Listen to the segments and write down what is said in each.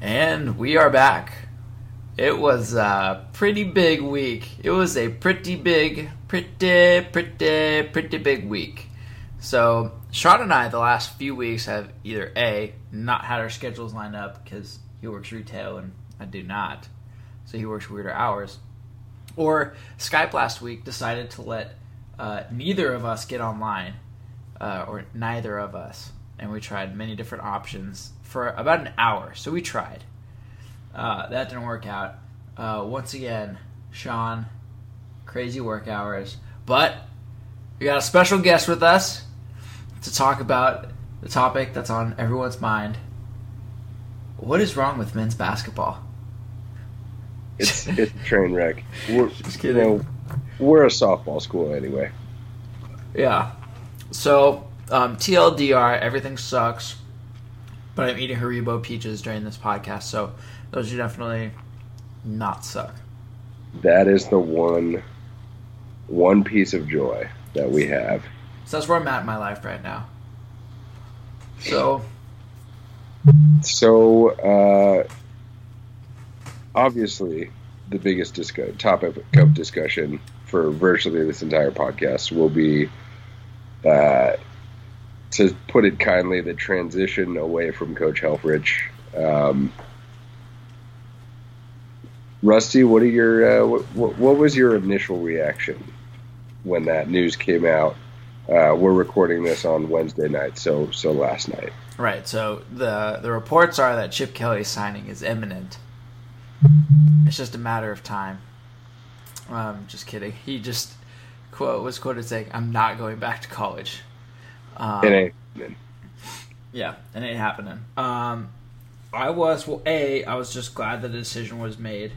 And we are back. It was a pretty big week. It was a pretty big, pretty, pretty, pretty big week. So, Sean and I, the last few weeks, have either A, not had our schedules lined up because he works retail and I do not. So he works weirder hours. Or Skype last week decided to let uh, neither of us get online, uh, or neither of us. And we tried many different options for about an hour. So we tried. Uh, that didn't work out. Uh, once again, Sean, crazy work hours. But we got a special guest with us to talk about the topic that's on everyone's mind. What is wrong with men's basketball? It's it's a train wreck. We're, Just you kidding. know, we're a softball school anyway. Yeah. So, um, TLDR, everything sucks. But I'm eating Haribo peaches during this podcast, so those are definitely not suck. That is the one one piece of joy that we have. So that's where I'm at in my life right now. So, So uh, obviously, the biggest discuss- topic of discussion for virtually this entire podcast will be, uh, to put it kindly, the transition away from Coach Helfrich. Um, Rusty, what are your uh, what, what, was your initial reaction when that news came out? Uh, we're recording this on Wednesday night, so so last night. right. So the the reports are that Chip Kelly's signing is imminent. It's just a matter of time. Um, just kidding. He just quote was quoted saying, "I'm not going back to college." Um, It ain't. Yeah, it ain't happening. Um, I was well. A, I was just glad that the decision was made.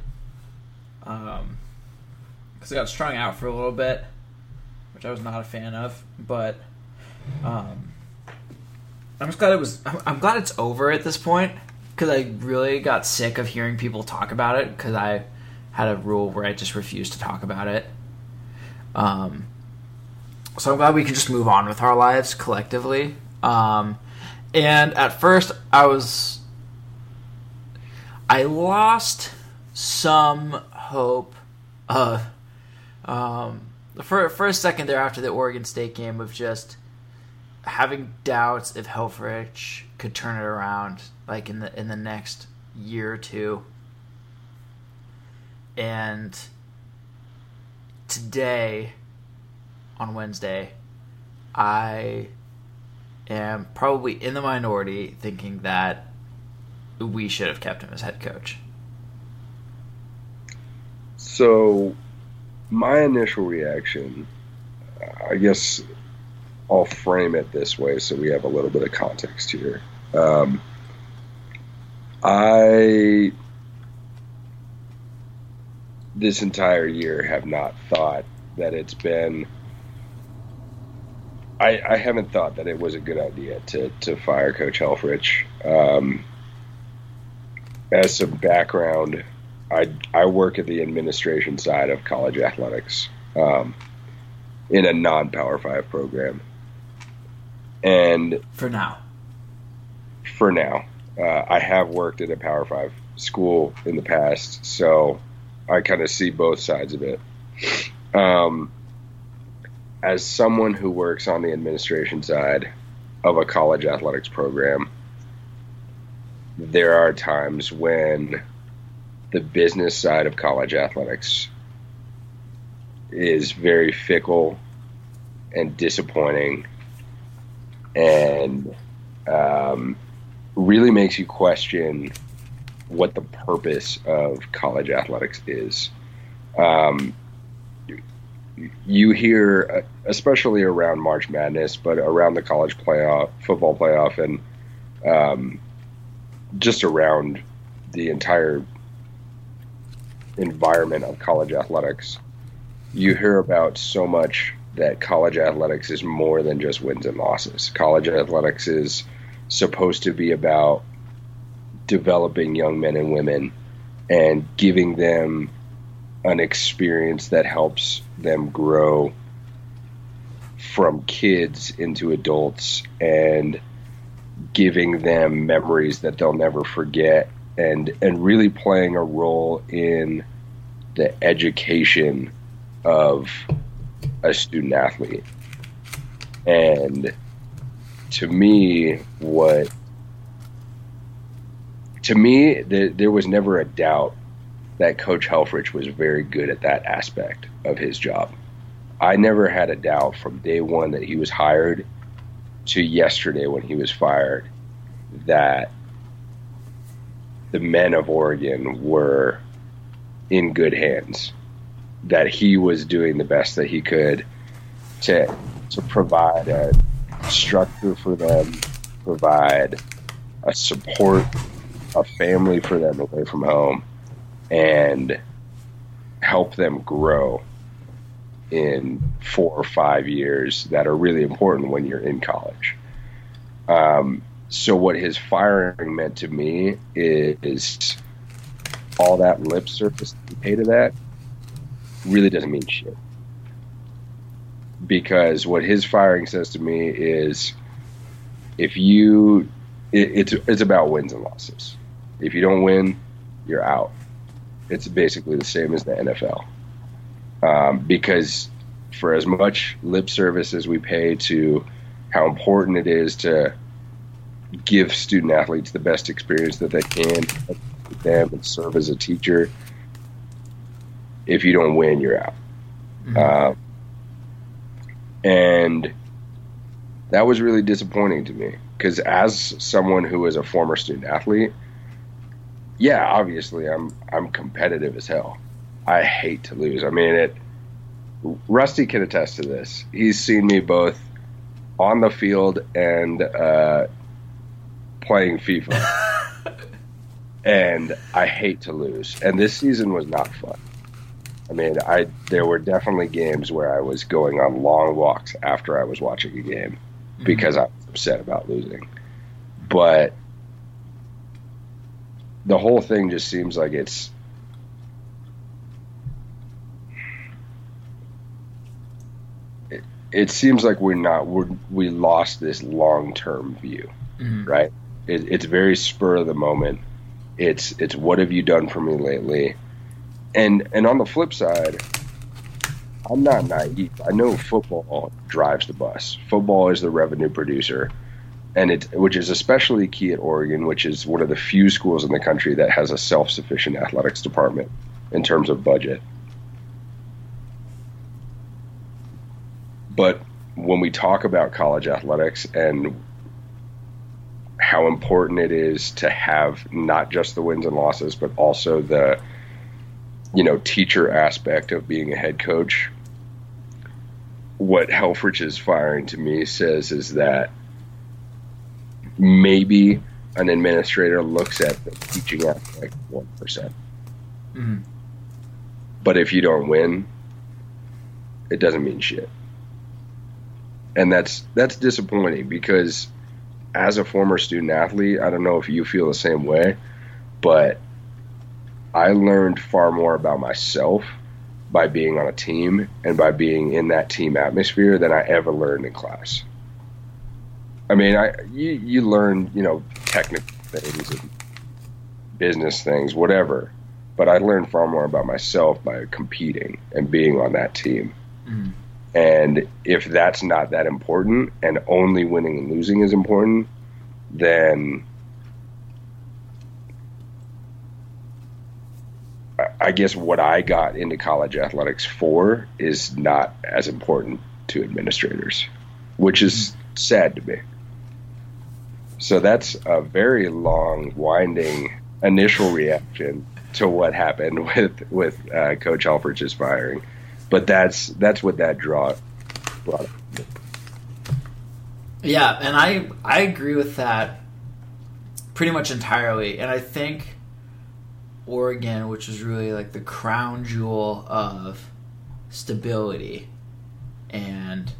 Um, because I got strung out for a little bit, which I was not a fan of. But, um, I'm just glad it was. I'm, I'm glad it's over at this point because I really got sick of hearing people talk about it because I had a rule where I just refused to talk about it. Um, so I'm glad we can just move on with our lives collectively. Um, and at first, I was. I lost some hope of. Um, for, for a second there after the Oregon State game of just having doubts if Helfrich could turn it around like in the in the next year or two. And today on Wednesday, I am probably in the minority thinking that we should have kept him as head coach. So, my initial reaction, I guess I'll frame it this way so we have a little bit of context here. Um, I, this entire year, have not thought that it's been. I, I haven't thought that it was a good idea to, to fire Coach Helfrich. Um, as some background, I, I work at the administration side of college athletics um, in a non Power Five program. And For now. for now, uh, I have worked at a Power Five school in the past, so I kind of see both sides of it. Um, as someone who works on the administration side of a college athletics program, there are times when the business side of college athletics is very fickle and disappointing and um, really makes you question what the purpose of college athletics is. Um, you hear, uh, especially around March Madness, but around the college playoff, football playoff, and um, just around the entire environment of college athletics, you hear about so much that college athletics is more than just wins and losses. College athletics is supposed to be about developing young men and women and giving them an experience that helps them grow from kids into adults and giving them memories that they'll never forget and and really playing a role in the education of a student athlete. And to me, what to me, the, there was never a doubt that Coach Helfrich was very good at that aspect of his job. I never had a doubt from day one that he was hired to yesterday when he was fired that the men of Oregon were in good hands. That he was doing the best that he could to to provide a structure for them, provide a support, a family for them away from home, and help them grow in four or five years that are really important when you're in college. Um, so what his firing meant to me is all that lip service he paid to that really doesn't mean shit. Because what his firing says to me is if you it, it's it's about wins and losses. If you don't win, you're out. It's basically the same as the NFL. Um, because for as much lip service as we pay to how important it is to give student athletes the best experience that they can with them and serve as a teacher. If you don't win, you're out. Mm-hmm. Uh, and that was really disappointing to me because as someone who is a former student athlete, yeah, obviously I'm I'm competitive as hell. I hate to lose. I mean it. Rusty can attest to this. He's seen me both on the field and uh, playing FIFA. and I hate to lose. And this season was not fun. I mean, I there were definitely games where I was going on long walks after I was watching a game mm-hmm. because I was upset about losing. But the whole thing just seems like it's it, it seems like we're not we're we lost this long term view, mm-hmm. right? It, it's very spur of the moment. It's it's what have you done for me lately? And and on the flip side, I'm not naive. I know football drives the bus. Football is the revenue producer, and it which is especially key at Oregon, which is one of the few schools in the country that has a self-sufficient athletics department in terms of budget. But when we talk about college athletics and how important it is to have not just the wins and losses, but also the you know teacher aspect of being a head coach. What Helfrich is firing to me says is that maybe an administrator looks at the teaching aspect one mm-hmm. but if you don't win, it doesn't mean shit, and that's that's disappointing because as a former student athlete, I don't know if you feel the same way, but I learned far more about myself by being on a team and by being in that team atmosphere than I ever learned in class. I mean, I you, you learn, you know, technical things and business things, whatever. But I learned far more about myself by competing and being on that team. Mm-hmm. And if that's not that important and only winning and losing is important, then I guess what I got into college athletics for is not as important to administrators, which is sad to me. So that's a very long, winding initial reaction to what happened with with uh, Coach Helfrich's firing but that's that's what that draw brought up. Yeah, and I I agree with that pretty much entirely, and I think Oregon, which is really like the crown jewel of stability and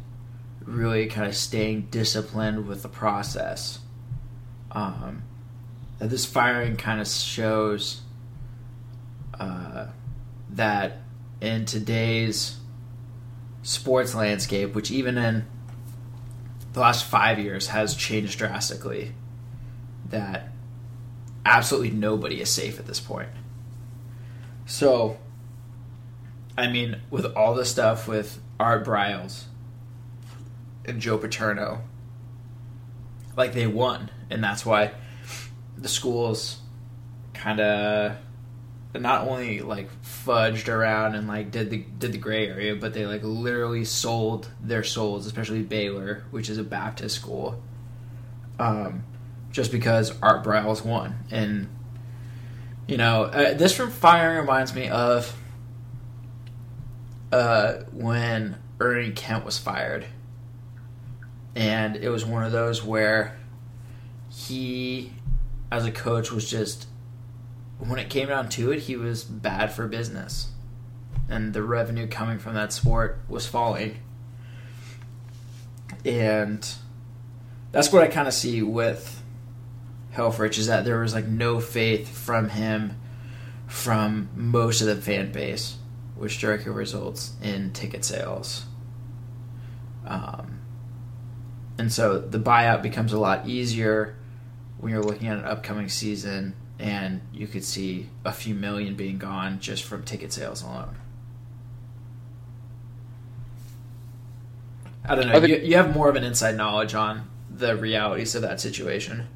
really kind of staying disciplined with the process. Um, that this firing kind of shows uh, that in today's sports landscape, which even in the last five years has changed drastically, that absolutely nobody is safe at this point. So, I mean, with all the stuff with Art Briles and Joe Paterno, like they won, and that's why the schools kind of not only like fudged around and like did the did the gray area, but they like literally sold their souls, especially Baylor, which is a Baptist school, um, just because Art Briles won. And you know, uh, this from firing reminds me of uh, when Ernie Kent was fired, and it was one of those where he, as a coach, was just when it came down to it, he was bad for business. And the revenue coming from that sport was falling. And that's what I kind of see with Helfrich is that there was like no faith from him from most of the fan base, which directly results in ticket sales. Um, and so the buyout becomes a lot easier when you're looking at an upcoming season and you could see a few million being gone just from ticket sales alone. I don't know. I think, you, you have more of an inside knowledge on the realities of that situation.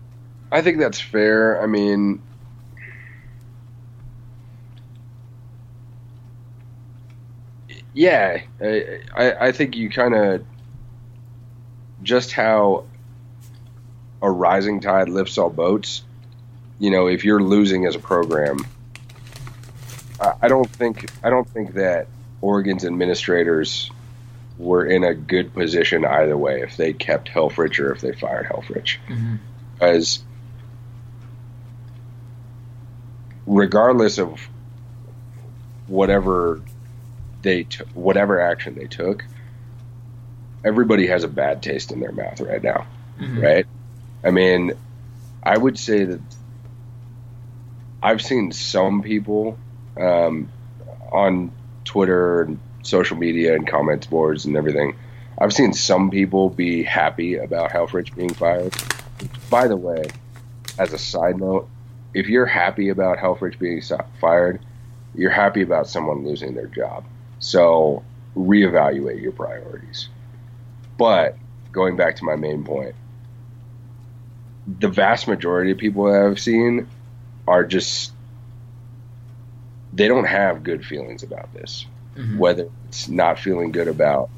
I think that's fair. I mean, yeah, I, I think you kind of just how a rising tide lifts all boats you know, if you're losing as a program, I don't think I don't think that Oregon's administrators were in a good position either way if they kept Helfrich or if they fired Helfrich, mm-hmm. because regardless of whatever they t- whatever action they took, everybody has a bad taste in their mouth right now, mm-hmm. right? I mean, I would say that I've seen some people um, on Twitter and social media and comments boards and everything. I've seen some people be happy about Helfrich being fired. By the way, as a side note, if you're happy about Helfrich being fired, you're happy about someone losing their job. So reevaluate your priorities. But going back to my main point, the vast majority of people that I've seen are just they don't have good feelings about this. Mm-hmm. Whether it's not feeling good about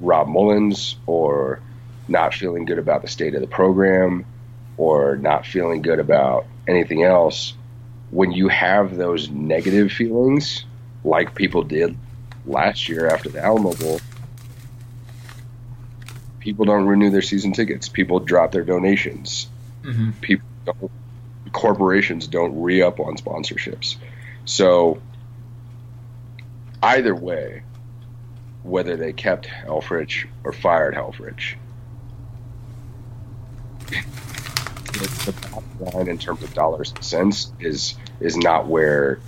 Rob Mullens or not feeling good about the state of the program or not feeling good about anything else, when you have those negative feelings, like people did last year after the Alamo Bowl, people don't renew their season tickets. People drop their donations. Mm-hmm. People don't corporations don't re up on sponsorships. So either way, whether they kept Helfrich or fired Helfrich, the, bottom line in terms of dollars and cents is is not where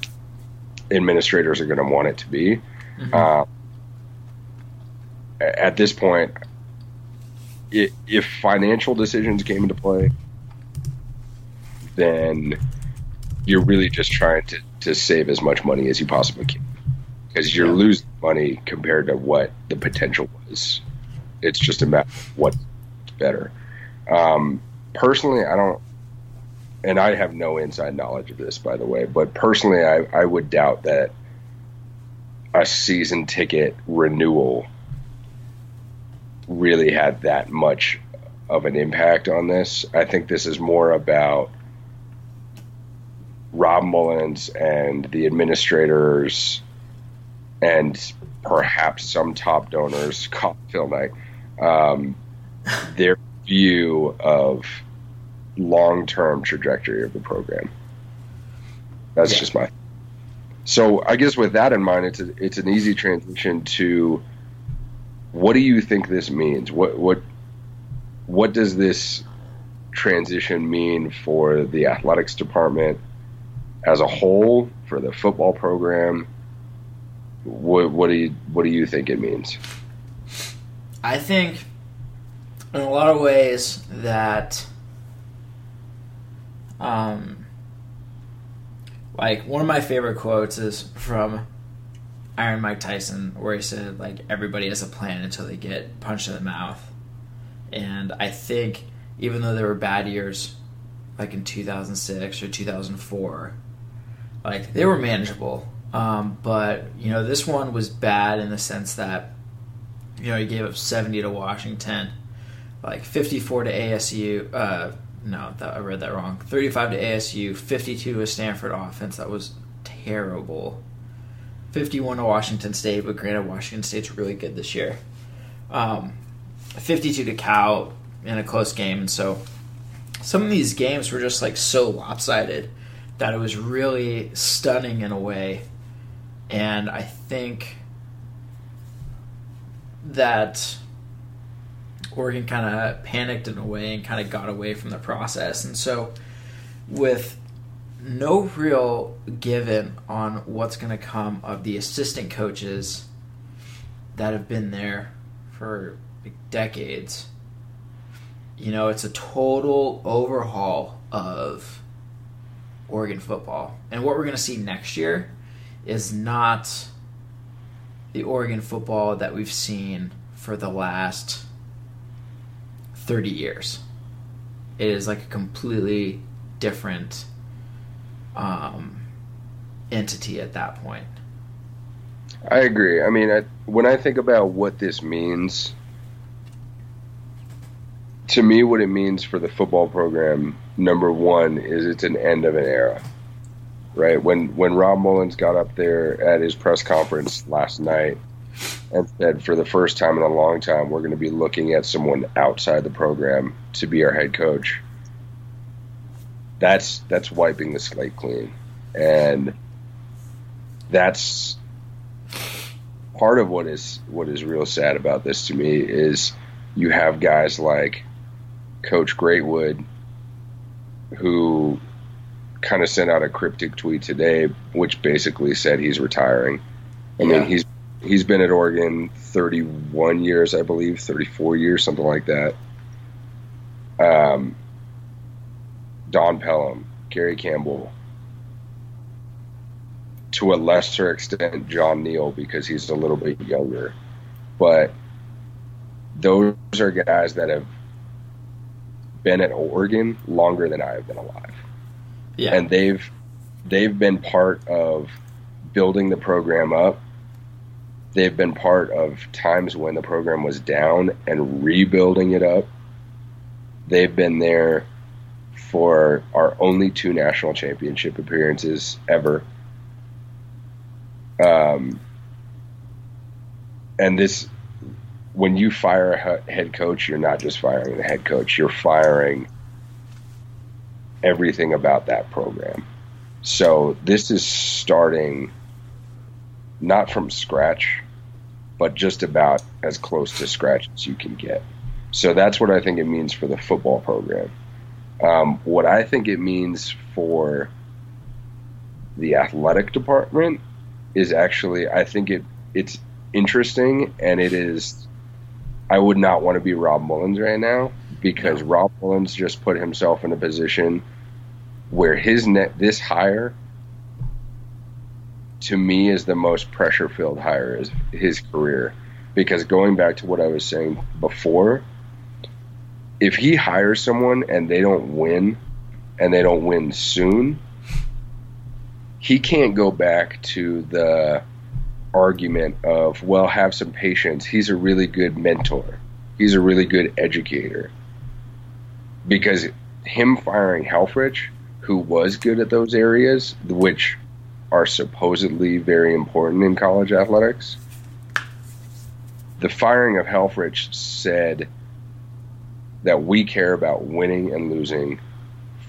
administrators are going to want it to be. Mm-hmm. Uh, at this point, it, if financial decisions came into play, then you're really just trying to, to save as much money as you possibly can because you're yeah. losing money compared to what the potential was. It's just a matter of what's better. Um, personally, I don't, and I have no inside knowledge of this, by the way, but personally, I, I would doubt that a season ticket renewal really had that much of an impact on this. I think this is more about Rob Mullens and the administrators and perhaps some top donors, Phil Knight, um, their view of long-term trajectory of the program. That's yeah. just my. So I guess with that in mind, it's a, it's an easy transition to what do you think this means? What what what does this transition mean for the athletics department as a whole for the football program, what, what do you what do you think it means? I think, in a lot of ways, that Um, like one of my favorite quotes is from Iron Mike Tyson, where he said like everybody has a plan until they get punched in the mouth, and I think even though there were bad years, like in 2006 or 2004, like they were manageable. Um, but you know this one was bad in the sense that you know he gave up 70 to Washington, like 54 to ASU. Uh, no, that, I read that wrong. 35 to ASU, 52 to a Stanford offense. That was terrible. 51 to Washington State, but granted, Washington State's really good this year. Um, 52 to Cal in a close game, and so some of these games were just like so lopsided that it was really stunning in a way. And I think that Oregon kind of panicked in a way and kind of got away from the process. And so, with no real given on what's going to come of the assistant coaches that have been there for decades, you know, it's a total overhaul of Oregon football. And what we're going to see next year is not the Oregon football that we've seen for the last 30 years. It is like a completely different um, entity at that point. I agree. I mean, I, when I think about what this means, to me, what it means for the football program, number one, is it's an end of an era. Right when when Rob Mullens got up there at his press conference last night and said, for the first time in a long time, we're going to be looking at someone outside the program to be our head coach. That's that's wiping the slate clean, and that's part of what is what is real sad about this to me is you have guys like Coach Greatwood who kind of sent out a cryptic tweet today, which basically said he's retiring. I yeah. mean, he's he's been at Oregon 31 years, I believe, 34 years, something like that. Um, Don Pellum, Gary Campbell, to a lesser extent, John Neal because he's a little bit younger, but those are guys that have been at Oregon longer than I have been alive. Yeah. And they've they've been part of building the program up They've been part of times when the program was down and rebuilding it up. They've been there for our only two national championship appearances ever. Um, and this, when you fire a head coach, you're not just firing the head coach, you're firing everything about that program. So this is starting not from scratch, but just about as close to scratch as you can get. So that's what I think it means for the football program. Um, what I think it means for the athletic department is actually, I think it it's interesting and it is. I would not want to be Rob Mullens right now because Rob Mullens just put himself in a position where his net this hire to me is the most pressure filled hire is his career. Because going back to what I was saying before, if he hires someone and they don't win and they don't win soon, he can't go back to the argument of, well, have some patience. He's a really good mentor. He's a really good educator. Because him firing Helfrich, who was good at those areas, which are supposedly very important in college athletics. The firing of Helfrich said that we care about winning and losing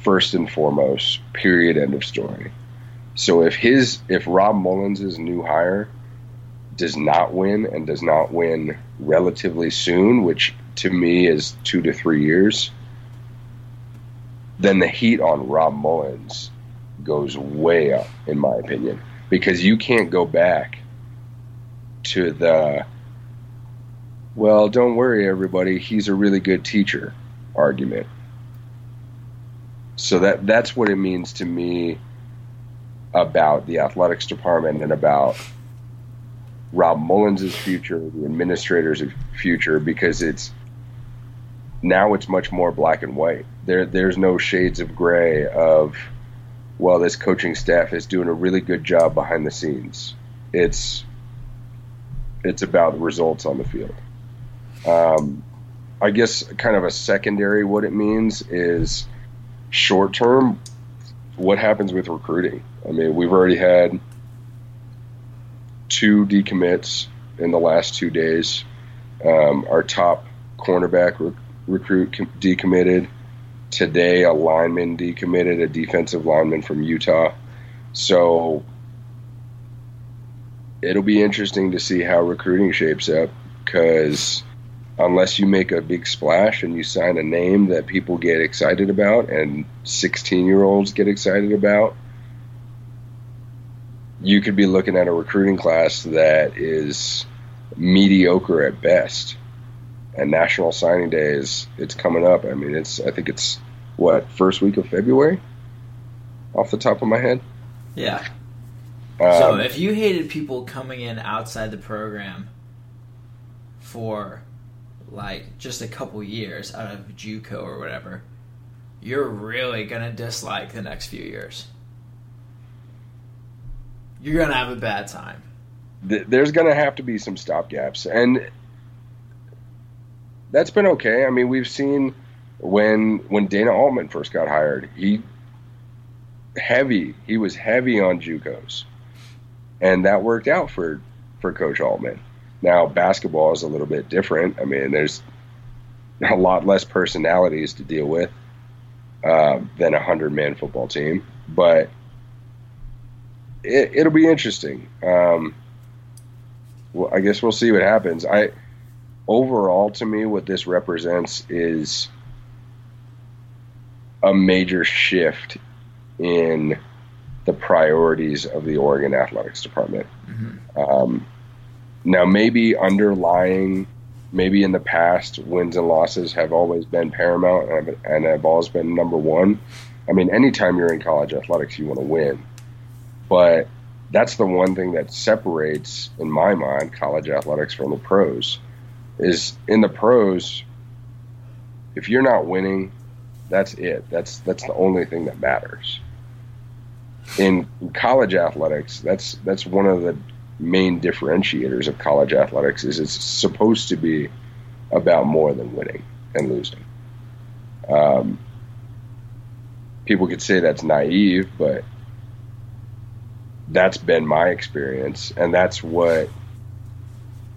first and foremost. Period. End of story. So if his if Rob Mullens' new hire does not win and does not win relatively soon, which to me is two to three years, then the heat on Rob Mullens goes way up, in my opinion, because you can't go back to the well, don't worry, everybody, he's a really good teacher argument. So that that's what it means to me about the athletics department and about Rob Mullens' future, the administrator's future, because it's now it's much more black and white. There there's no shades of gray of well, this coaching staff is doing a really good job behind the scenes. It's it's about the results on the field. Um, I guess kind of a secondary what it means is short term what happens with recruiting. I mean, we've already had two decommits in the last two days. Um, our top cornerback rec- recruit decommitted. Today, a lineman decommitted, a defensive lineman from Utah. So it'll be interesting to see how recruiting shapes up because unless you make a big splash and you sign a name that people get excited about and 16 year olds get excited about, you could be looking at a recruiting class that is mediocre at best. And National Signing Day is it's coming up. I mean, it's I think it's what first week of February, off the top of my head. Yeah. Um, so if you hated people coming in outside the program for like just a couple years out of JUCO or whatever, you're really gonna dislike the next few years. You're gonna have a bad time. There's gonna have to be some stopgaps, and that's been okay. I mean, we've seen when when Dana Altman first got hired, he heavy he was heavy on JUCOs, and that worked out for for Coach Altman. Now, basketball is a little bit different. I mean, there's a lot less personalities to deal with uh, than a hundred man football team, but it, will be interesting. Um, well, I guess we'll see what happens. I overall, to me, what this represents is a major shift in the priorities of the Oregon athletics department. Mm-hmm. Um, now, maybe underlying, maybe in the past, wins and losses have always been paramount and have, and have always been number one. I mean, anytime you're in college athletics, you want to win. But that's the one thing that separates, in my mind, college athletics from the pros. Is in the pros, if you're not winning, that's it. That's that's the only thing that matters. In college athletics, that's that's one of the main differentiators of college athletics is it's supposed to be about more than winning and losing. Um, people could say that's naive, but that's been my experience, and that's what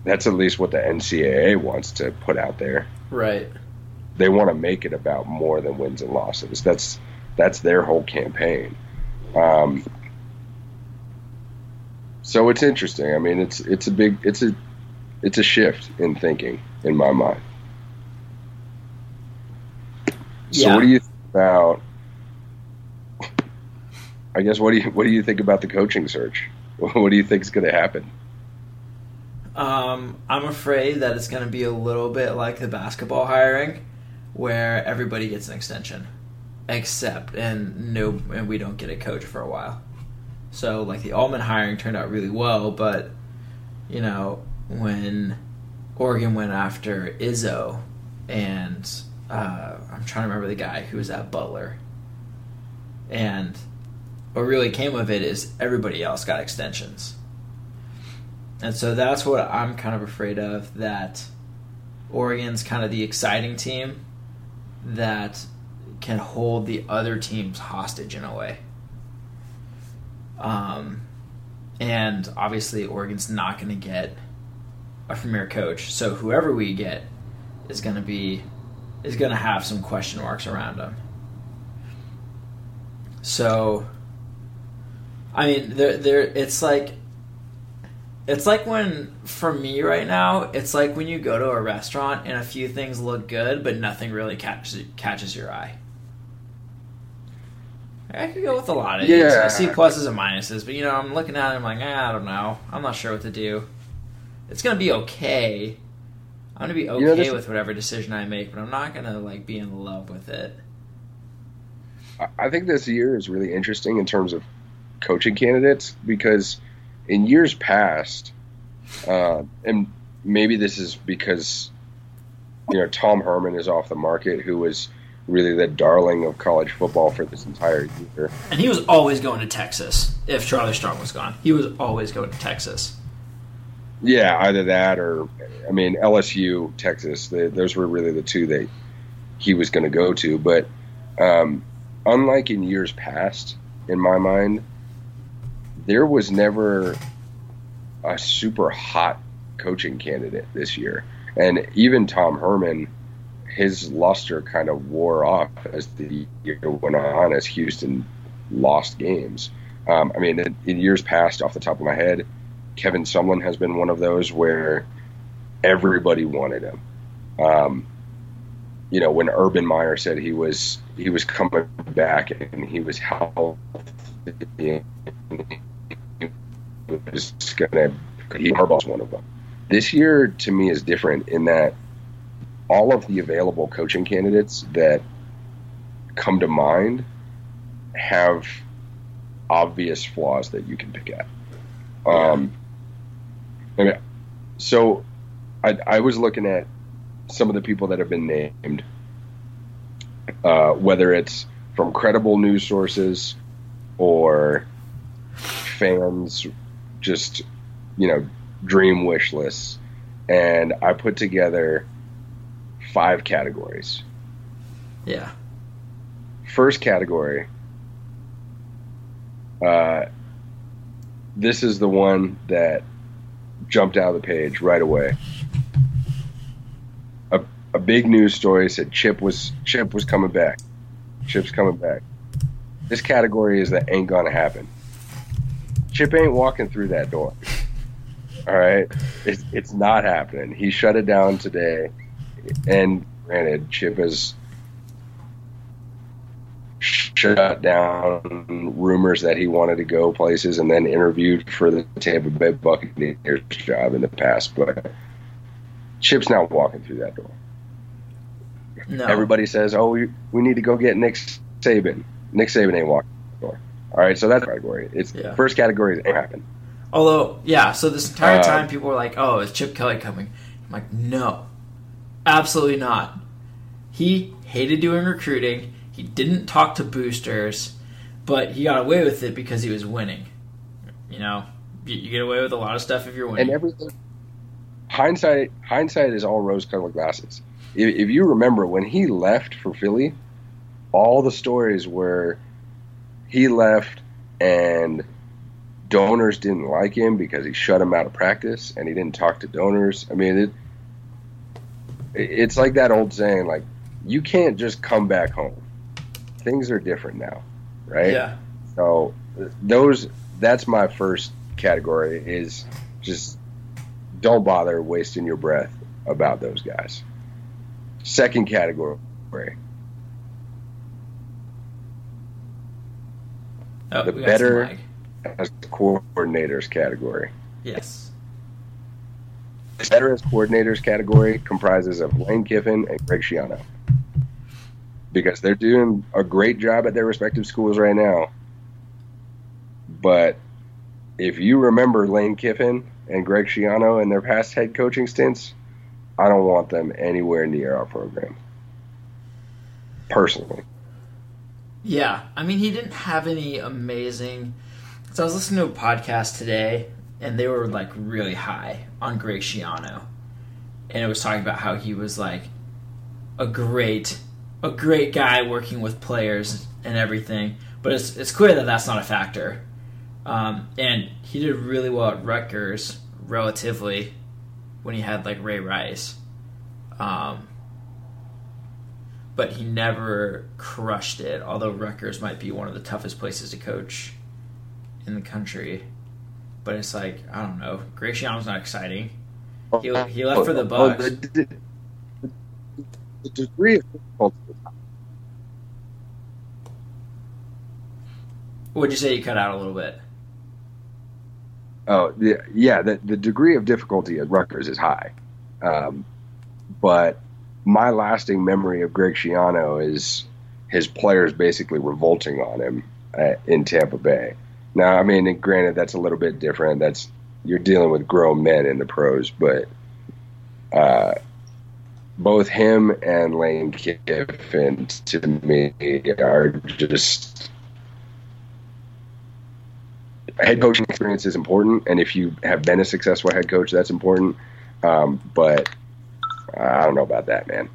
that's at least what the NCAA wants to put out there. Right. They want to make it about more than wins and losses. That's that's their whole campaign. Um, so it's interesting. I mean, it's it's a big it's a it's a shift in thinking in my mind. So yeah. what do you think about? I guess what do you what do you think about the coaching search? What do you think is going to happen? Um, I'm afraid that it's going to be a little bit like the basketball hiring, where everybody gets an extension, except and no, and we don't get a coach for a while. So like the Altman hiring turned out really well, but you know when Oregon went after Izzo and uh, I'm trying to remember the guy who was at Butler, and what really came of it is everybody else got extensions, and so that's what I'm kind of afraid of that Oregon's kind of the exciting team that can hold the other teams hostage in a way. Um, and obviously, Oregon's not going to get a premier coach. So whoever we get is going to be is going to have some question marks around him. So, I mean, there, there. It's like, it's like when, for me right now, it's like when you go to a restaurant and a few things look good, but nothing really catches catches your eye. I could go with a lot of yeah. these. I see pluses and minuses, but you know, I'm looking at it. I'm like, eh, I don't know. I'm not sure what to do. It's gonna be okay. I'm gonna be okay you know, with whatever decision I make, but I'm not gonna like be in love with it. I think this year is really interesting in terms of coaching candidates because in years past, uh, and maybe this is because you know Tom Herman is off the market, who was really the darling of college football for this entire year. And he was always going to Texas if Charlie Strong was gone. He was always going to Texas. Yeah, either that or, I mean, LSU, Texas. The, those were really the two that he was going to go to. But um, unlike in years past, in my mind, there was never a super hot coaching candidate this year. And even Tom Herman, his luster kind of wore off as the year went on, as Houston lost games. Um, I mean, in, in years past, off the top of my head, Kevin Sumlin has been one of those where everybody wanted him. Um, you know, when Urban Meyer said he was he was coming back and he was healthy, he was gonna he Harbaugh's one of them. This year to me is different in that all of the available coaching candidates that come to mind have obvious flaws that you can pick at. Um, I mean, so I, I was looking at some of the people that have been named, uh, whether it's from credible news sources or fans just, you know, dream wish lists. And I put together five categories. Yeah. First category. Uh, this is the one that jumped out of the page right away. A, a big news story said Chip was Chip was coming back. Chip's coming back. This category is that ain't gonna happen. Chip ain't walking through that door. All right, it's it's not happening. He shut it down today, and granted, Chip has shut down rumors that he wanted to go places and then interviewed for the Tampa Bay Buccaneers job in the past, but Chip's not walking through that door. No. Everybody says, "Oh, we, we need to go get Nick Saban." Nick Saban ain't walking through the door. All right, so that's category. It's Yeah. first category is ain't happen. Although, yeah, so this entire Uh, time people were like, "Oh, is Chip Kelly coming?" I'm like, "No, absolutely not." He hated doing recruiting. He didn't talk to boosters, but he got away with it because he was winning. You know, you, you get away with a lot of stuff if you're winning. and everything. Hindsight, hindsight is all rose-colored glasses. If, if you remember when he left for Philly, all the stories were he left and donors didn't like him because he shut him out of practice and he didn't talk to donors. I mean, it, it's like that old saying, like you can't just come back home. Things are different now, right? yeah, So those that's my first category is just don't bother wasting your breath about those guys. Second category, oh, the we got some better- as coordinators category. Yes, The better as coordinators category comprises of Lane Kiffin and Greg Schiano. Because they're doing a great job at their respective schools right now. But if you remember Lane Kiffin and Greg Schiano and their past head coaching stints, I don't want them anywhere near our program. Personally. yeah. I mean, he didn't have any amazing. So I was listening to a podcast today, and they were like really high on Greg Schiano, and it was talking about how he was like a great, a great guy working with players and everything. But it's it's clear that that's not a factor. Um, and he did really well at Rutgers, relatively, when he had like Ray Rice. Um, but he never crushed it. Although Rutgers might be one of the toughest places to coach in the country, but it's like I don't know. Greg Schiano's not exciting. He, he left for the Oh, Bucks. the, the- the degree of difficulty Would you say you cut out a little bit? Oh, yeah, yeah. The, the degree of difficulty at Rutgers is high, um, but my lasting memory of Greg Schiano is his players basically revolting on him uh, in Tampa Bay. Now, I mean, granted, that's a little bit different. That's you're dealing with grown men in the pros, but uh, both him and Lane Kiffin to me are just head coaching experience is important, and if you have been a successful head coach, that's important. Um, but I don't know about that, man.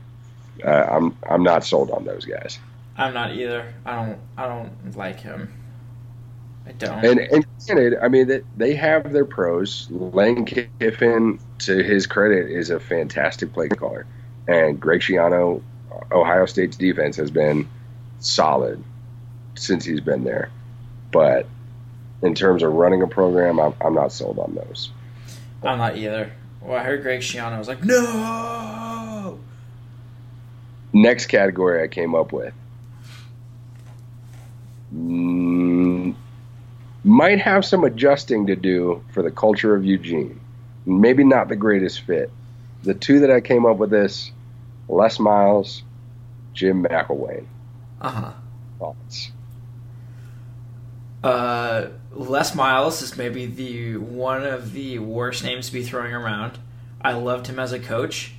Uh, I'm I'm not sold on those guys. I'm not either. I don't I don't like him. I don't. And, and granted, I mean, they, they have their pros. Lane Kiffin, to his credit, is a fantastic play caller. And Greg Schiano, Ohio State's defense has been solid since he's been there. But in terms of running a program, I'm, I'm not sold on those. I'm not either. Well, I heard Greg Schiano. Was like, no. Next category I came up with. Mm, might have some adjusting to do for the culture of Eugene. Maybe not the greatest fit. The two that I came up with this Les Miles, Jim McElwain. Uh huh. Thoughts? Uh, Les Miles is maybe the one of the worst names to be throwing around. I loved him as a coach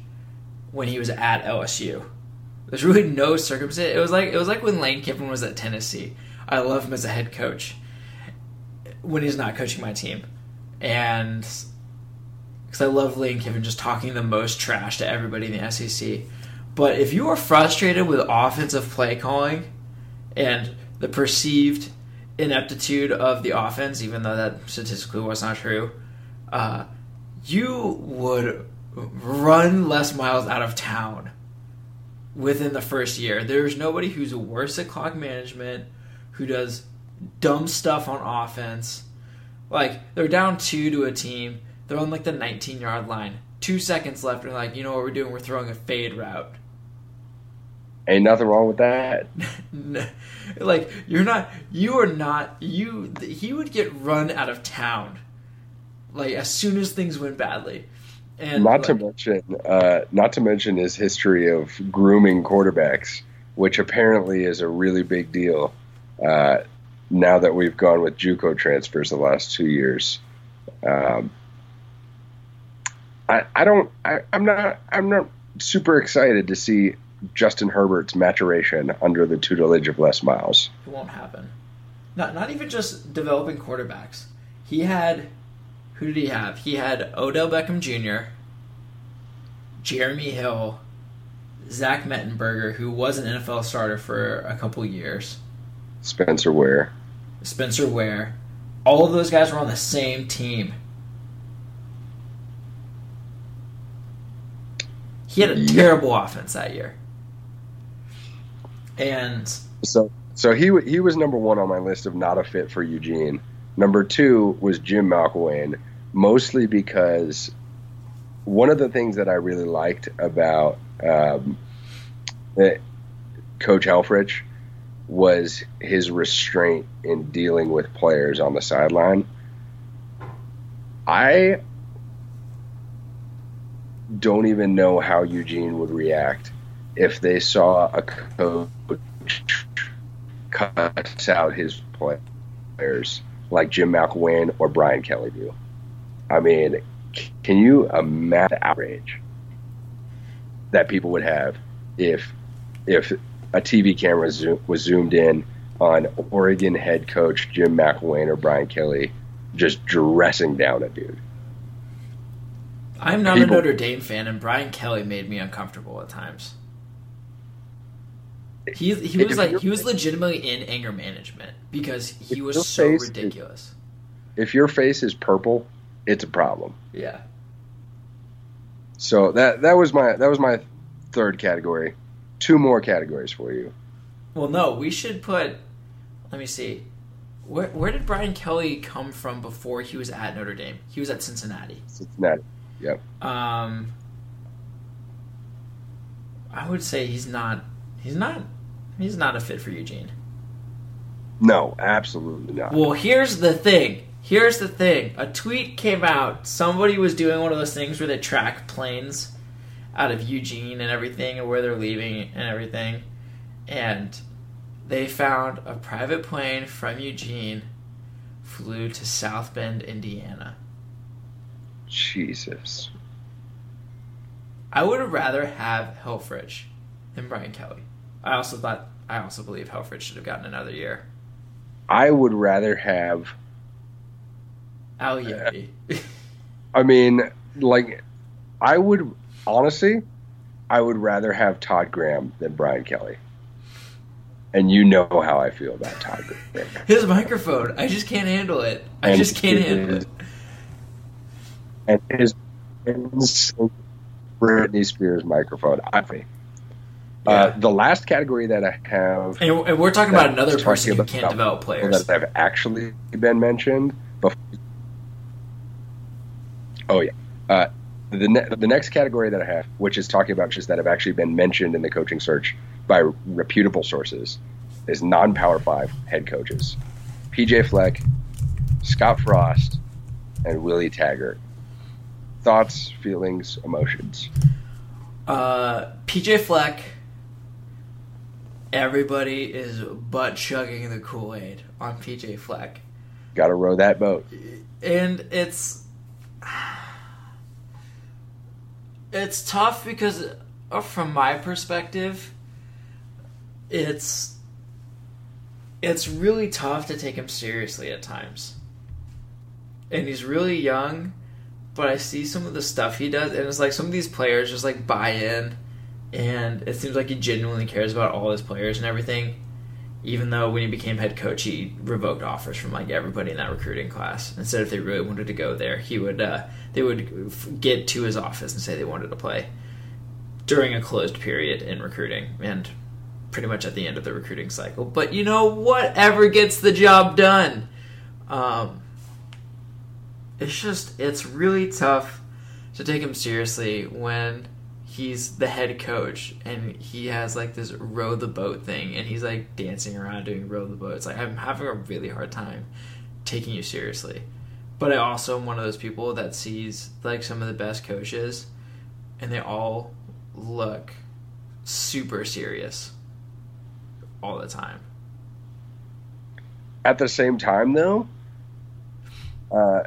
when he was at LSU. There's really no circumstance. It was like it was like when Lane Kiffin was at Tennessee. I love him as a head coach when he's not coaching my team, and because I love Lane Kiffin just talking the most trash to everybody in the SEC. But if you are frustrated with offensive play calling and the perceived ineptitude of the offense, even though that statistically was not true, uh, you would run Les Miles out of town within the first year. There's nobody who's worse at clock management, who does dumb stuff on offense. Like they're down two to a team. They're on like the 19 yard line. Two seconds left, and like, you know what we're doing? We're throwing a fade route. Ain't nothing wrong with that. like you're not, you are not. You he would get run out of town. Like as soon as things went badly. And not like, to mention, uh, not to mention his history of grooming quarterbacks, which apparently is a really big deal. Uh, now that we've gone with JUCO transfers the last two years. Um, I, I don't I, I'm not I'm not super excited to see Justin Herbert's maturation under the tutelage of Les Miles. It won't happen. Not not even just developing quarterbacks. He had who did he have? He had Odell Beckham Jr., Jeremy Hill, Zach Mettenberger, who was an NFL starter for a couple years. Spencer Ware. Spencer Ware. All of those guys were on the same team. He had a yeah. terrible offense that year. And so so he he was number 1 on my list of not a fit for Eugene. Number 2 was Jim McElwain, mostly because one of the things that I really liked about um, eh, Coach Helfrich was his restraint in dealing with players on the sideline. I don't even know how Eugene would react if they saw a coach cut out his players like Jim McElwain or Brian Kelly do. I mean, can you imagine the outrage that people would have if if a TV camera zoom, was zoomed in on Oregon head coach Jim McElwain or Brian Kelly just dressing down a dude. I'm not People, a Notre Dame fan, and Brian Kelly made me uncomfortable at times. He he was like he was legitimately in anger management because he was so ridiculous. Is, if your face is purple, it's a problem. Yeah. So that that was my that was my third category two more categories for you. Well, no, we should put. Let me see. Where where did Brian Kelly come from before he was at Notre Dame? He was at Cincinnati. Cincinnati. Yep. Um, I would say he's not. He's not. He's not a fit for Eugene. No, absolutely not. Well, here's the thing. Here's the thing. A tweet came out. Somebody was doing one of those things where they track planes out of Eugene and everything and where they're leaving and everything. And they found a private plane from Eugene, flew to South Bend, Indiana. Jesus. I would have rather have Helfrich than Brian Kelly. I also thought I also believe Helfrich should have gotten another year. I would rather have Al Yeti. I mean, like, I would honestly, I would rather have Todd Graham than Brian Kelly. And you know how I feel about Todd Graham. His microphone, I just can't handle it. I And just can't his- handle it. And his Britney Spears microphone. I think. Uh, Yeah. the last category that I have And, and we're talking about another person who can't develop players. that have actually been mentioned. Before. Oh yeah. Uh, the ne- the next category that I have, which is talking about just that have actually been mentioned in the coaching search by reputable sources, is non-power five head coaches: PJ Fleck, Scott Frost, and Willie Taggart. Thoughts, feelings, emotions. Uh, PJ Fleck. Everybody is butt chugging the Kool Aid on PJ Fleck, Got to row that boat. and it's it's tough because, uh, from my perspective, it's it's really tough to take him seriously at times, and he's really young. But I see some of the stuff he does, and it's like some of these players just like buy in, and it seems like he genuinely cares about all his players and everything. Even though when he became head coach, he revoked offers from like everybody in that recruiting class. Instead, if they really wanted to go there, he would uh, they would get to his office and say they wanted to play during a closed period in recruiting and pretty much at the end of the recruiting cycle. But you know, whatever gets the job done. Um, it's just it's really tough to take him seriously when he's the head coach and he has like this row the boat thing and he's like dancing around doing row the boat. It's like I'm having a really hard time taking you seriously. But I also am one of those people that sees like some of the best coaches and they all look super serious all the time. At the same time, though, uh,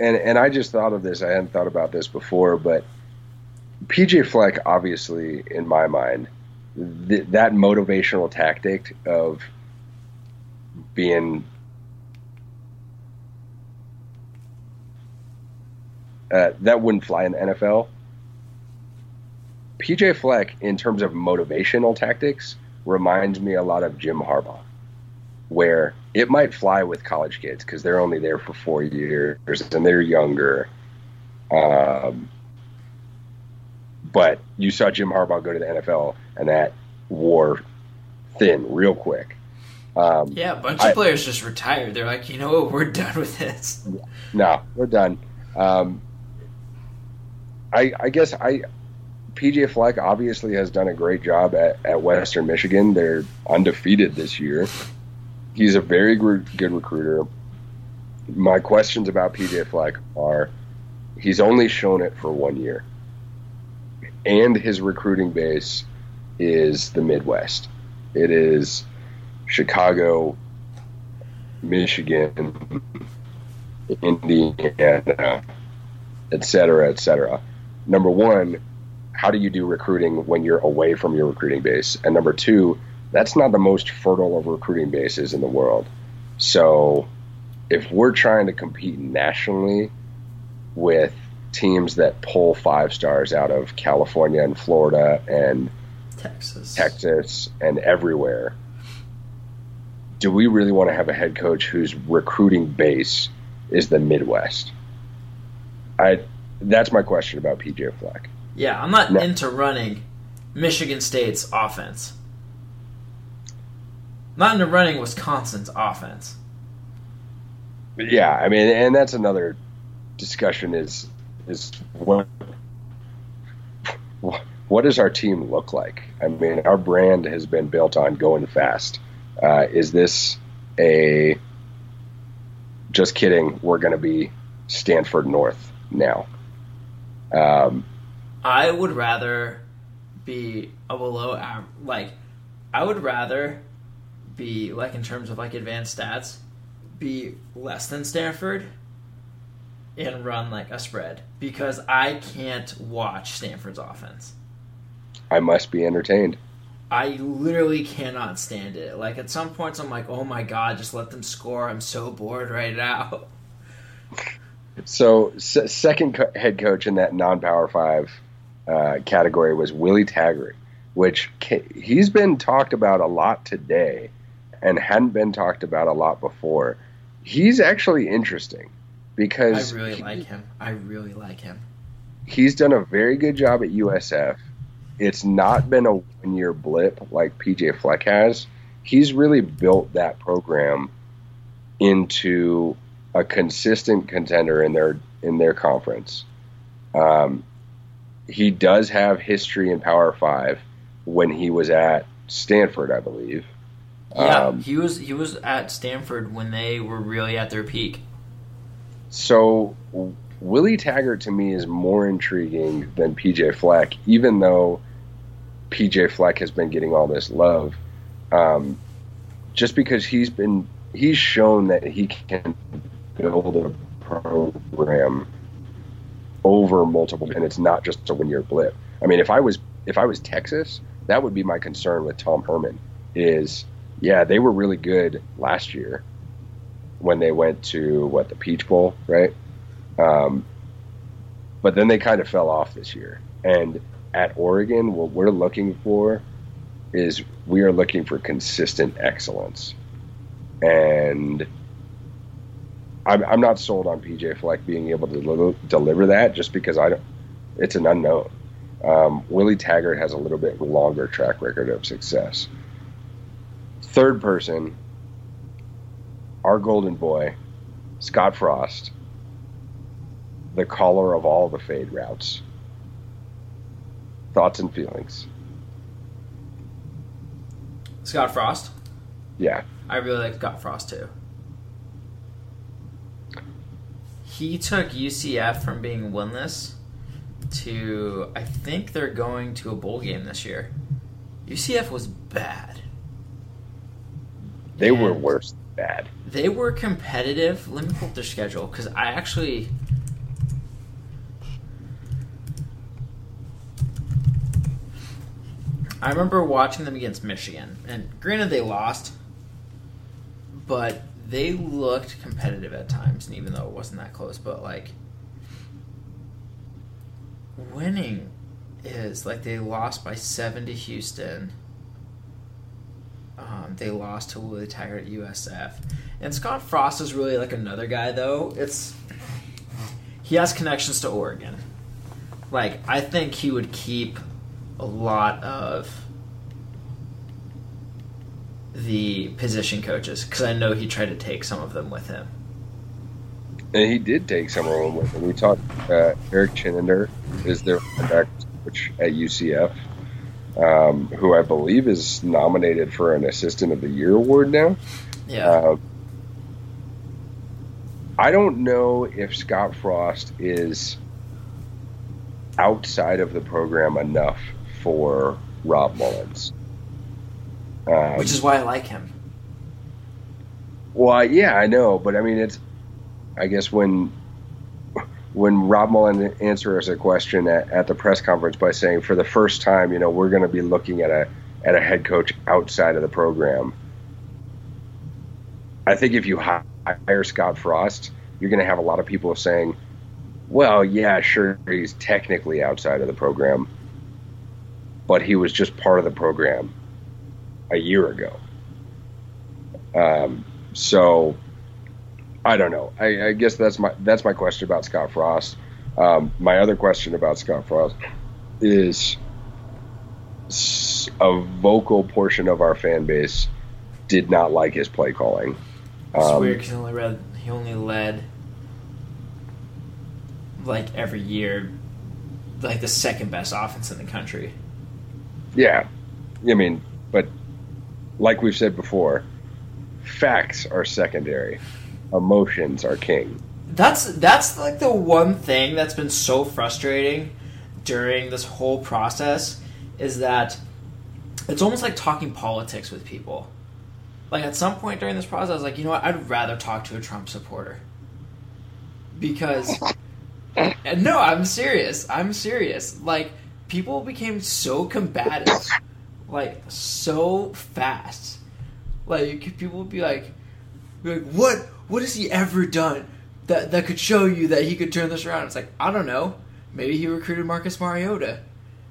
and and I just thought of this. I hadn't thought about this before, but PJ Fleck, obviously, in my mind, th- that motivational tactic of being uh, that wouldn't fly in the NFL. PJ Fleck, in terms of motivational tactics, reminds me a lot of Jim Harbaugh where it might fly with college kids because they're only there for four years and they're younger. Um, but you saw Jim Harbaugh go to the NFL and that wore thin real quick. Um, Yeah, a bunch I- of players just retired. They're like, you know what, we're done with this. no, we're done. Um, I, I guess I PJ Fleck obviously has done a great job at, at Western Michigan. They're undefeated this year. He's a very good recruiter. My questions about PJ Fleck are he's only shown it for one year, and his recruiting base is the Midwest. It is Chicago, Michigan, Indiana, et cetera, et cetera. Number one, how do you do recruiting when you're away from your recruiting base? And number two, that's not the most fertile of recruiting bases in the world. So if we're trying to compete nationally with teams that pull five stars out of California and Florida and Texas. Texas and everywhere, do we really want to have a head coach whose recruiting base is the Midwest? I that's my question about PJ Fleck. Yeah, I'm not No. into running Michigan State's offense. Not into running Wisconsin's offense. Yeah, I mean, and that's another discussion is is what what does our team look like? I mean, our brand has been built on going fast. Uh, is this a just kidding? We're going to be Stanford North now. Um, I would rather be a below. Like, I would rather be like in terms of like advanced stats, be less than Stanford and run like a spread because I can't watch Stanford's offense. I must be entertained. I literally cannot stand it. Like at some points, I'm like, oh my god, just let them score. I'm so bored right now. So, s- second co- head coach in that non-power five uh, category was Willie Taggart, which ca- he's been talked about a lot today, and hadn't been talked about a lot before. He's actually interesting because I really he- like him. I really like him. he's done a very good job at USF. It's not been a one year blip like PJ Fleck has. He's really built that program into a consistent contender in their in their conference. Um, he does have history in Power Five when he was at Stanford, I believe. Yeah, Um, he was he was at Stanford when they were really at their peak. So Willie Taggart to me is more intriguing than PJ Fleck, even though PJ Fleck has been getting all this love. Um, just because he's been he's shown that he can build a program over multiple and it's not just a one year blip. I mean if I was if I was Texas, that would be my concern with Tom Herman is yeah, they were really good last year when they went to what the Peach Bowl, right? Um, but then they kind of fell off this year. And at Oregon, what we're looking for is we are looking for consistent excellence, and I'm, I'm not sold on PJ Fleck being able to deliver, deliver that just because I don't. It's an unknown. Um, Willie Taggart has a little bit longer track record of success. Third person, our golden boy, Scott Frost, the caller of all the fade routes. Thoughts and feelings. Scott Frost. Yeah. I really like Scott Frost too. He took UCF from being winless to I think they're going to a bowl game this year. UCF was bad. They were worse than bad. They were competitive. Let me pull up their schedule because I actually. I remember watching them against Michigan, and granted they lost, but they looked competitive at times, and even though it wasn't that close, but like winning is like they lost by seven to Houston. Um, they lost to Willie Taggart at USF, and Scott Frost is really like another guy though. It's he has connections to Oregon. Like I think he would keep a lot of the position coaches because I know he tried to take some of them with him. And he did take some of them with him. We talked, uh, Erik Chinander is their back coach at UCF, um, who I believe is nominated for an Assistant of the Year award now. Yeah, Uh, I don't know if Scott Frost is outside of the program enough for Rob Mullens. Um, which is why I like him. well, yeah, I know, but I mean, it's. I guess when when Rob Mullen answers a question at, at the press conference by saying, for the first time, you know, we're going to be looking at a at a head coach outside of the program. I think if you hire Scott Frost, you're going to have a lot of people saying, "Well, yeah, sure, he's technically outside of the program, but he was just part of the program a year ago." Um, so I don't know. I, I guess that's my that's my question about Scott Frost. Um, my other question about Scott Frost is a vocal portion of our fan base did not like his play calling. It's Um, weird because he only read he only led like every year like the second best offense in the country. Yeah, I mean, but like we've said before, facts are secondary, emotions are king. That's that's like the one thing that's been so frustrating during this whole process is that it's almost like talking politics with people. like at some point during this process, I was like, you know what? I'd rather talk to a Trump supporter because no, I'm serious. I'm serious. Like people became so combative, like so fast. Like people would be like, be like, what? What has he ever done that that could show you that he could turn this around? It's like I don't know. Maybe he recruited Marcus Mariota.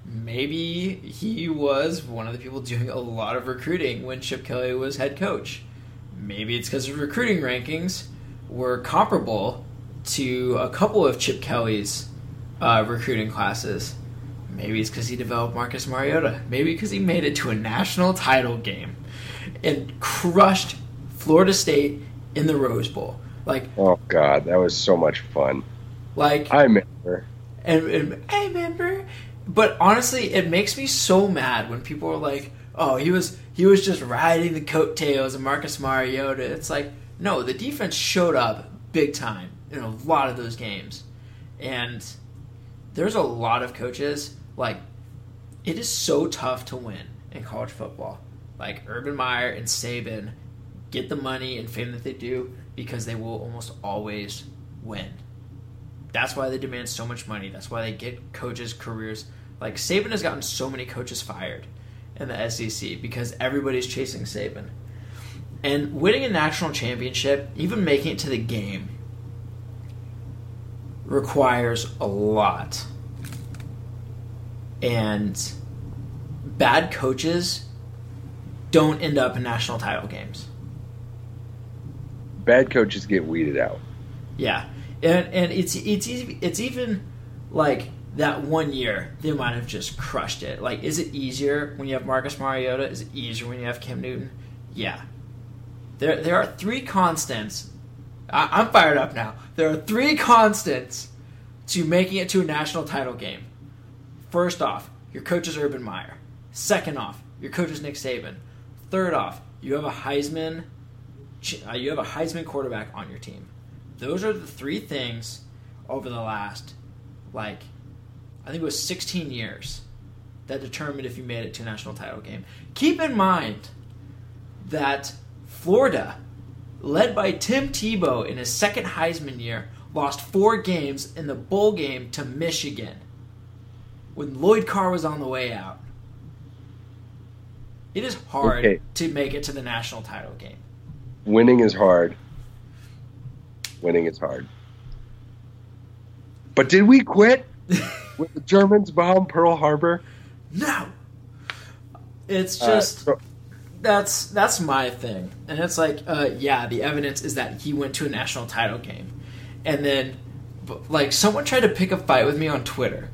Maybe he was one of the people doing a lot of recruiting when Chip Kelly was head coach. Maybe it's because his recruiting rankings were comparable to a couple of Chip Kelly's uh, recruiting classes. Maybe it's because he developed Marcus Mariota. Maybe because he made it to a national title game and crushed Florida State in the Rose Bowl. Like, oh god, that was so much fun. Like, I remember. And, and I remember, but honestly, it makes me so mad when people are like, "Oh, he was he was just riding the coattails of Marcus Mariota." It's like, no, the defense showed up big time in a lot of those games, and there's a lot of coaches like it is so tough to win in college football. Like Urban Meyer and Saban get the money and fame that they do because they will almost always win. That's why they demand so much money. That's why they get coaches' careers. Like Saban has gotten so many coaches fired in the SEC because everybody's chasing Saban. And winning a national championship, even making it to the game, requires a lot. And bad coaches don't end up in national title games. Bad coaches get weeded out. Yeah, and and it's it's it's even like that one year they might have just crushed it. Like, is it easier when you have Marcus Mariota? Is it easier when you have Cam Newton? Yeah. There there are three constants. I, I'm fired up now. There are three constants to making it to a national title game. First off, your coach is Urban Meyer. Second off, your coach is Nick Saban. Third off, you have a Heisman Uh, you have a Heisman quarterback on your team. Those are the three things over the last like I think it was 16 years that determined if you made it to a national title game. Keep in mind that Florida, led by Tim Tebow in his second Heisman year, lost four games in the bowl game to Michigan when Lloyd Carr was on the way out. It is hard okay. to make it to the national title game. Winning is hard. Winning is hard. But did we quit when the Germans bombed Pearl Harbor? No. It's uh, just uh, so, that's that's my thing, and it's like, uh, yeah, the evidence is that he went to a national title game, and then like someone tried to pick a fight with me on Twitter.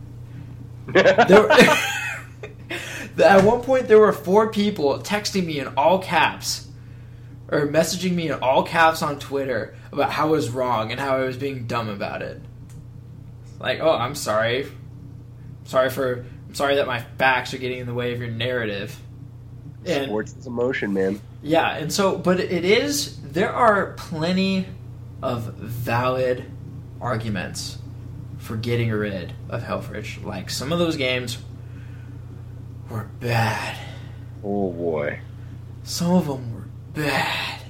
there, at one point, there were four people texting me in all caps or messaging me in all caps on Twitter about how I was wrong and how I was being dumb about it. Like, oh, I'm sorry. Sorry for. I'm sorry that my facts are getting in the way of your narrative. And, Sports is emotion, man. Yeah, and so, but it is. There are plenty of valid arguments for getting rid of Helfrich. Like some of those games were bad. Oh boy. Some of them bad.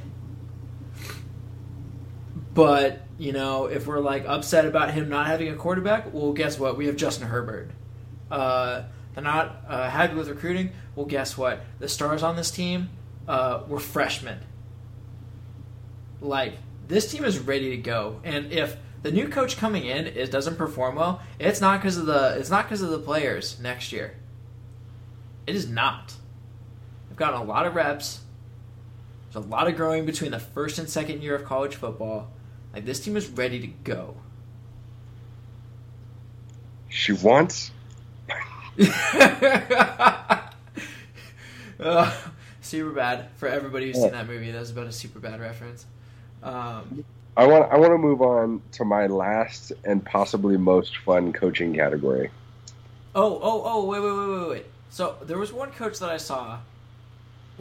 But, you know, if we're like upset about him not having a quarterback, well, guess what? We have Justin Herbert. Uh, they're not uh, happy with recruiting. Well, guess what? The stars on this team uh, were freshmen. Like, this team is ready to go. And if the new coach coming in is doesn't perform well, it's not because of the it's not because of the players next year. It is not. I've gotten a lot of reps. There's a lot of growing between the first and second year of college football. Like this team is ready to go. She wants. uh, super bad for everybody who's seen that movie. That was about a super bad reference. Um, I want I want to move on to my last and possibly most fun coaching category. Oh oh oh wait wait wait wait wait. So there was one coach that I saw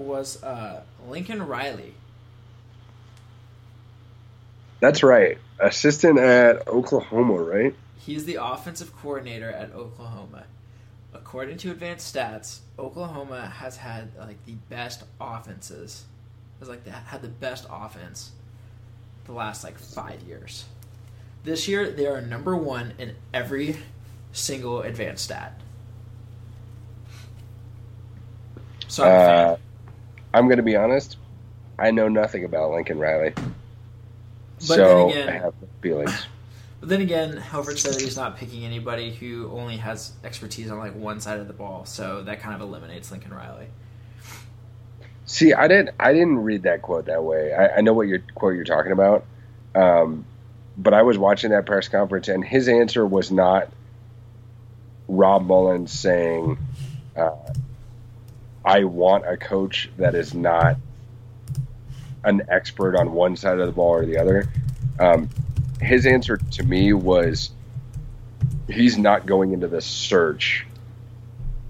was uh, Lincoln Riley. That's right. Assistant at Oklahoma, right? He's the offensive coordinator at Oklahoma. According to advanced stats, Oklahoma has had like the best offenses has like the, had the best offense the last like five years. This year they are number one in every single advanced stat. So uh, I'm going to be honest. I know nothing about Lincoln Riley, but so again, I have feelings. But then again, Helfrich said that he's not picking anybody who only has expertise on like one side of the ball, so that kind of eliminates Lincoln Riley. See, I didn't. I didn't read that quote that way. I, I know what your quote you're talking about, um, but I was watching that press conference, and his answer was not Rob Mullens saying, uh, "I want a coach that is not an expert on one side of the ball or the other." Um, his answer to me was he's not going into the search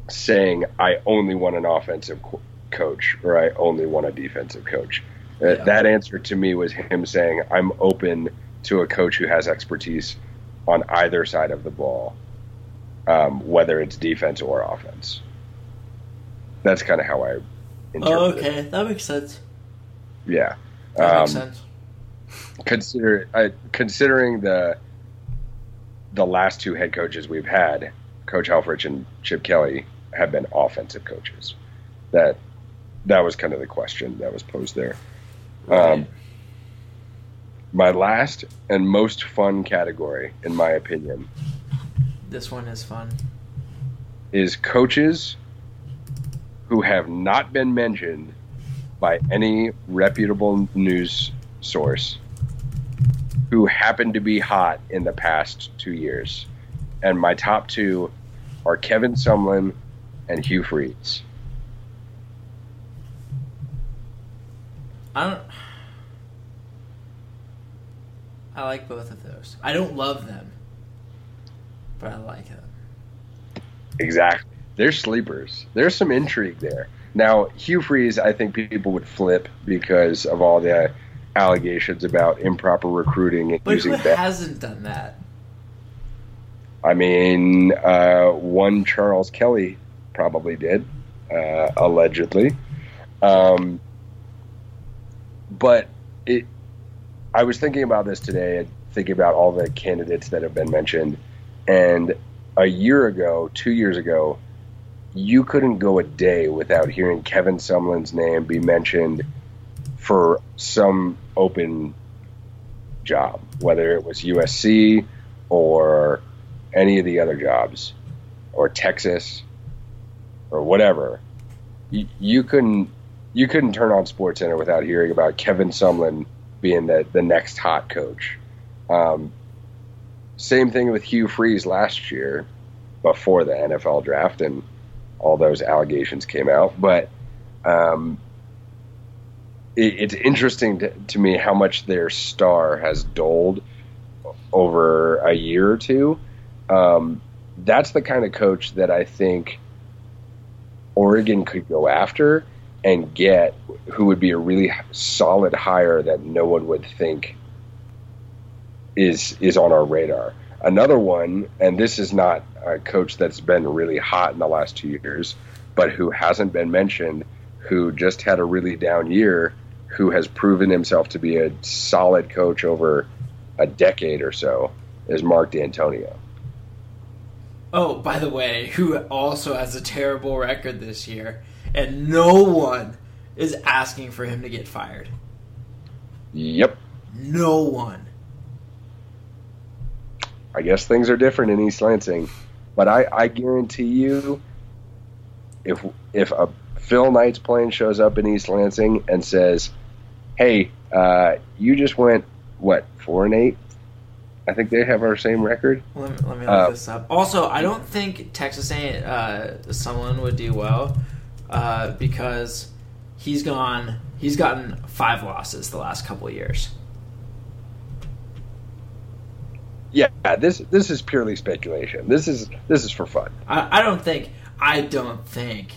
saying I only want an offensive co- coach or I only want a defensive coach. Uh, yeah. That answer to me was him saying I'm open to a coach who has expertise on either side of the ball, um, whether it's defense or offense. That's kind of how I. Oh, okay, it. that makes sense. Yeah, that um, makes sense consider uh, considering the the last two head coaches we've had, Coach Helfrich and Chip Kelly, have been offensive coaches. That that was kind of the question that was posed there. Right. Um, my last and most fun category, in my opinion, this one is fun, is coaches who have not been mentioned by any reputable news source who happened to be hot in the past two years. And my top two are Kevin Sumlin and Hugh Freeze. I don't. I like both of those. I don't love them, but I like them. Exactly. They're sleepers. There's some intrigue there. Now, Hugh Freeze, I think people would flip because of all the allegations about improper recruiting and but using. But who hasn't done that? I mean, uh, one Charles Kelly probably did, uh, allegedly. Um, but it, I was thinking about this today and thinking about all the candidates that have been mentioned. And a year ago, two years ago, you couldn't go a day without hearing Kevin Sumlin's name be mentioned for some open job, whether it was USC or any of the other jobs or Texas or whatever. You, you couldn't you couldn't turn on Sports Center without hearing about Kevin Sumlin being the, the next hot coach. Um, same thing with Hugh Freeze last year before the NFL draft and all those allegations came out. But um, it, it's interesting to, to, me how much their star has dulled over a year or two. Um, that's the kind of coach that I think Oregon could go after and get who would be a really solid hire that no one would think is is on our radar. Another one, and this is not a coach that's been really hot in the last two years, but who hasn't been mentioned, who just had a really down year, who has proven himself to be a solid coach over a decade or so, is Mark Dantonio. Oh, by the way, who also has a terrible record this year, and no one is asking for him to get fired. Yep. No one. I guess things are different in East Lansing, but I, I guarantee you, if if a Phil Knight's plane shows up in East Lansing and says, "Hey, uh, you just went what four and eight? I think they have our same record." Let me, let me look uh, this up. Also, I don't think Texas A uh, someone would do well uh, because he's gone. He's gotten five losses the last couple of years. Yeah, this this is purely speculation. This is this is for fun. I, I don't think I don't think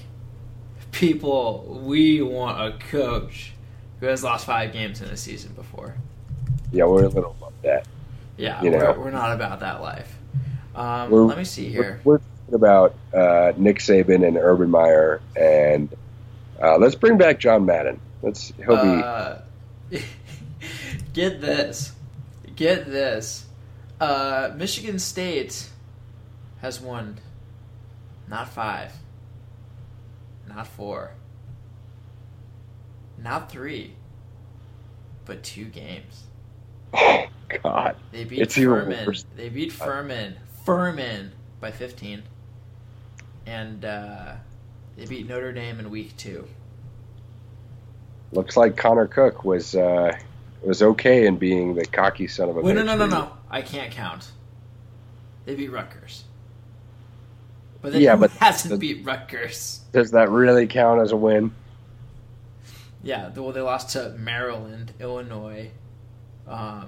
people we want a coach who has lost five games in a season before. Yeah, we're a little above that. Yeah, you we're, we're not about that life. Um, let me see here. We're, we're about uh, Nick Saban and Urban Meyer, and uh, let's bring back John Madden. Let's he'll Uh, get this. Get this. Uh, Michigan State has won not five, not four, not three, but two games. Oh God. They beat It's Furman. They beat Furman. Furman by 15. And uh, they beat Notre Dame in week two. Looks like Connor Cook was uh, was okay in being the cocky son of a Wait, no, bitch. no, no, no. I can't count. They beat Rutgers. But then Yeah, but- hasn't but- beat Rutgers? Does that really count as a win? Yeah, well, they lost to Maryland, Illinois. Um,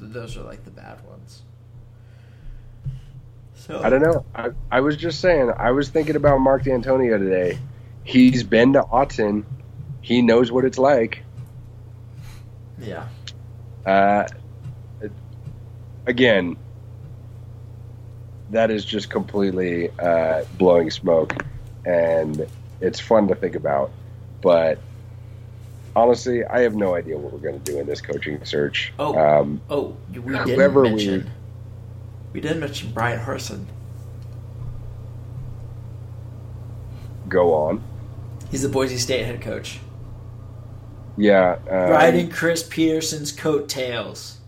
those are like the bad ones. So I don't know. I, I was just saying. I was thinking about Mark Dantonio today. He's been to Autzen. He knows what it's like. Yeah, Uh, again, that is just completely uh, blowing smoke, and it's fun to think about. But honestly, I have no idea what we're going to do in this coaching search. Oh. Um, Oh, we didn't mention. We, didn't mention Bryan Harsin. go on. He's the Boise State head coach, Yeah, um, riding Chris Petersen's coattails.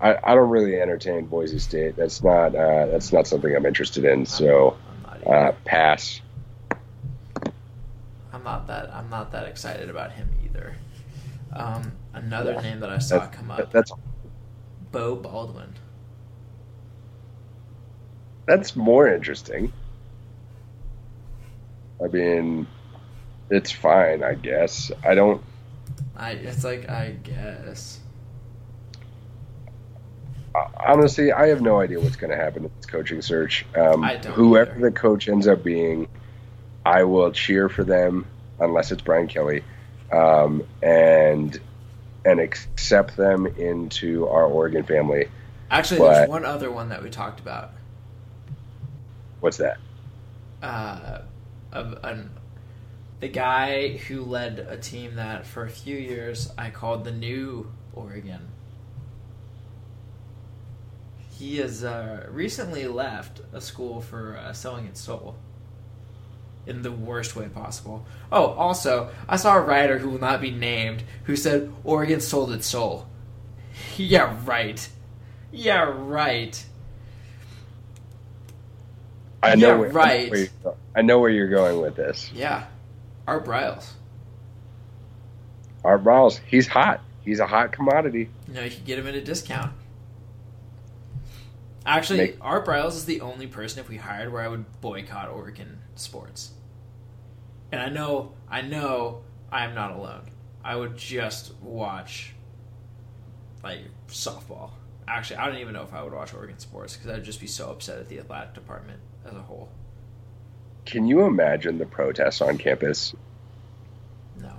I, I don't really entertain Boise State. That's not uh, that's not something I'm interested in. So I'm not, either. uh, pass. I'm not that. I'm not that excited about him either. Um, another Yeah. name that I saw come up: that- that's Beau Baldwin. that's more interesting. I mean, it's fine, I guess. I don't. I. It's like I guess. uh, Honestly, I have no idea what's going to happen in this coaching search. Um, I don't whoever either. the coach ends up being, I will cheer for them unless it's Brian Kelly, um, and and accept them into our Oregon family. Actually, But- there's one other one that we talked about. What's that? Uh, of an, the guy who led a team that for a few years I called the New Oregon. He has uh, recently left a school for uh, selling its soul. In the worst way possible. Oh, also, I saw a writer who will not be named who said Oregon sold its soul. yeah, right. Yeah, right. I know Yeah, where, right. I know, where I know where you're going with this. Yeah. Art Briles. Art Briles, he's hot. He's a hot commodity. You know, you could get him at a discount. Actually, Make- Art Briles is the only person if we hired where I would boycott Oregon sports. And I know, I know, I am not alone. I would just watch, like softball. Actually, I don't even know if I would watch Oregon sports because I'd just be so upset at the athletic department as a whole. Can you imagine the protests on campus? No.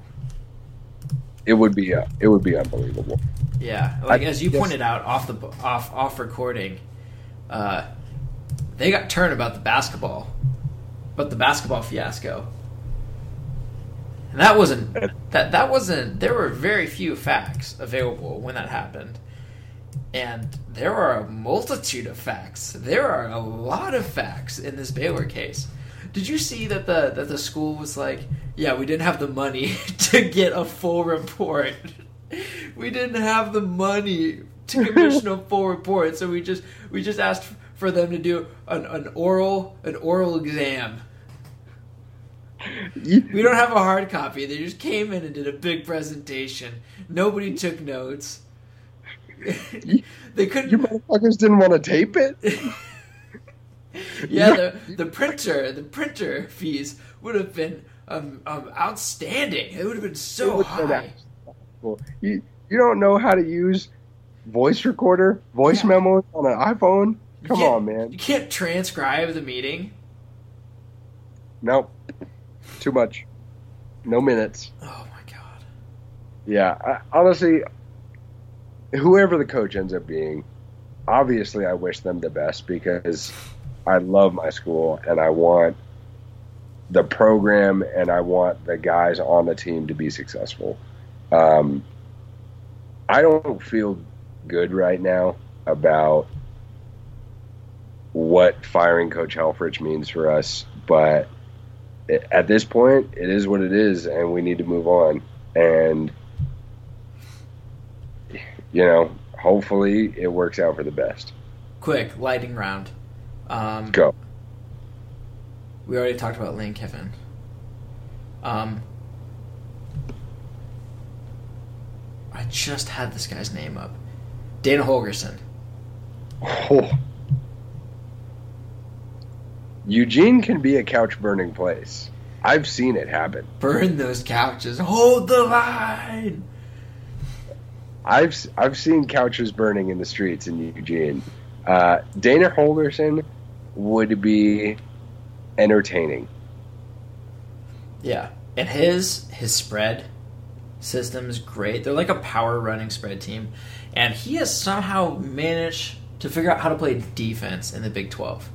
It would be uh, it would be unbelievable. Yeah, like I- as you yes. pointed out off the off off recording, uh, they got turned about the basketball, but the basketball fiasco, and that wasn't that that wasn't. There were very few facts available when that happened, and there are a multitude of facts. There are a lot of facts in this Baylor case. Did you see that the that the school was like, yeah, we didn't have the money to get a full report. We didn't have the money to commission a full report, so we just we just asked for them to do an, an oral an oral exam. You- We don't have a hard copy. They just came in and did a big presentation. Nobody took notes. they couldn't You motherfuckers didn't want to tape it. yeah, the the printer the printer fees would have been um, um outstanding. It would have been so high. You you don't know how to use voice recorder, voice Yeah. memos on an iPhone. Come on, man. You can't transcribe the meeting. Nope. Too much. No minutes. Oh my god. Yeah, I, honestly, whoever the coach ends up being, obviously I wish them the best because I love my school and I want the program and I want the guys on the team to be successful. Um, I don't feel good right now about what firing Coach Helfrich means for us, but at this point, it is what it is, and we need to move on. And you know, hopefully, it works out for the best. Quick lightning round. Um, Go. We already talked about Lane Kiffin. Um, I just had this guy's name up. Dana Holgorsen. Oh. Eugene can be a couch burning place. I've seen it happen. Burn those couches. Hold the line. I've I've seen couches burning in the streets in Eugene. Uh, Dana Holgorsen would be entertaining. Yeah, and his his spread system is great. They're like a power running spread team, and he has somehow managed to figure out how to play defense in the Big Twelve.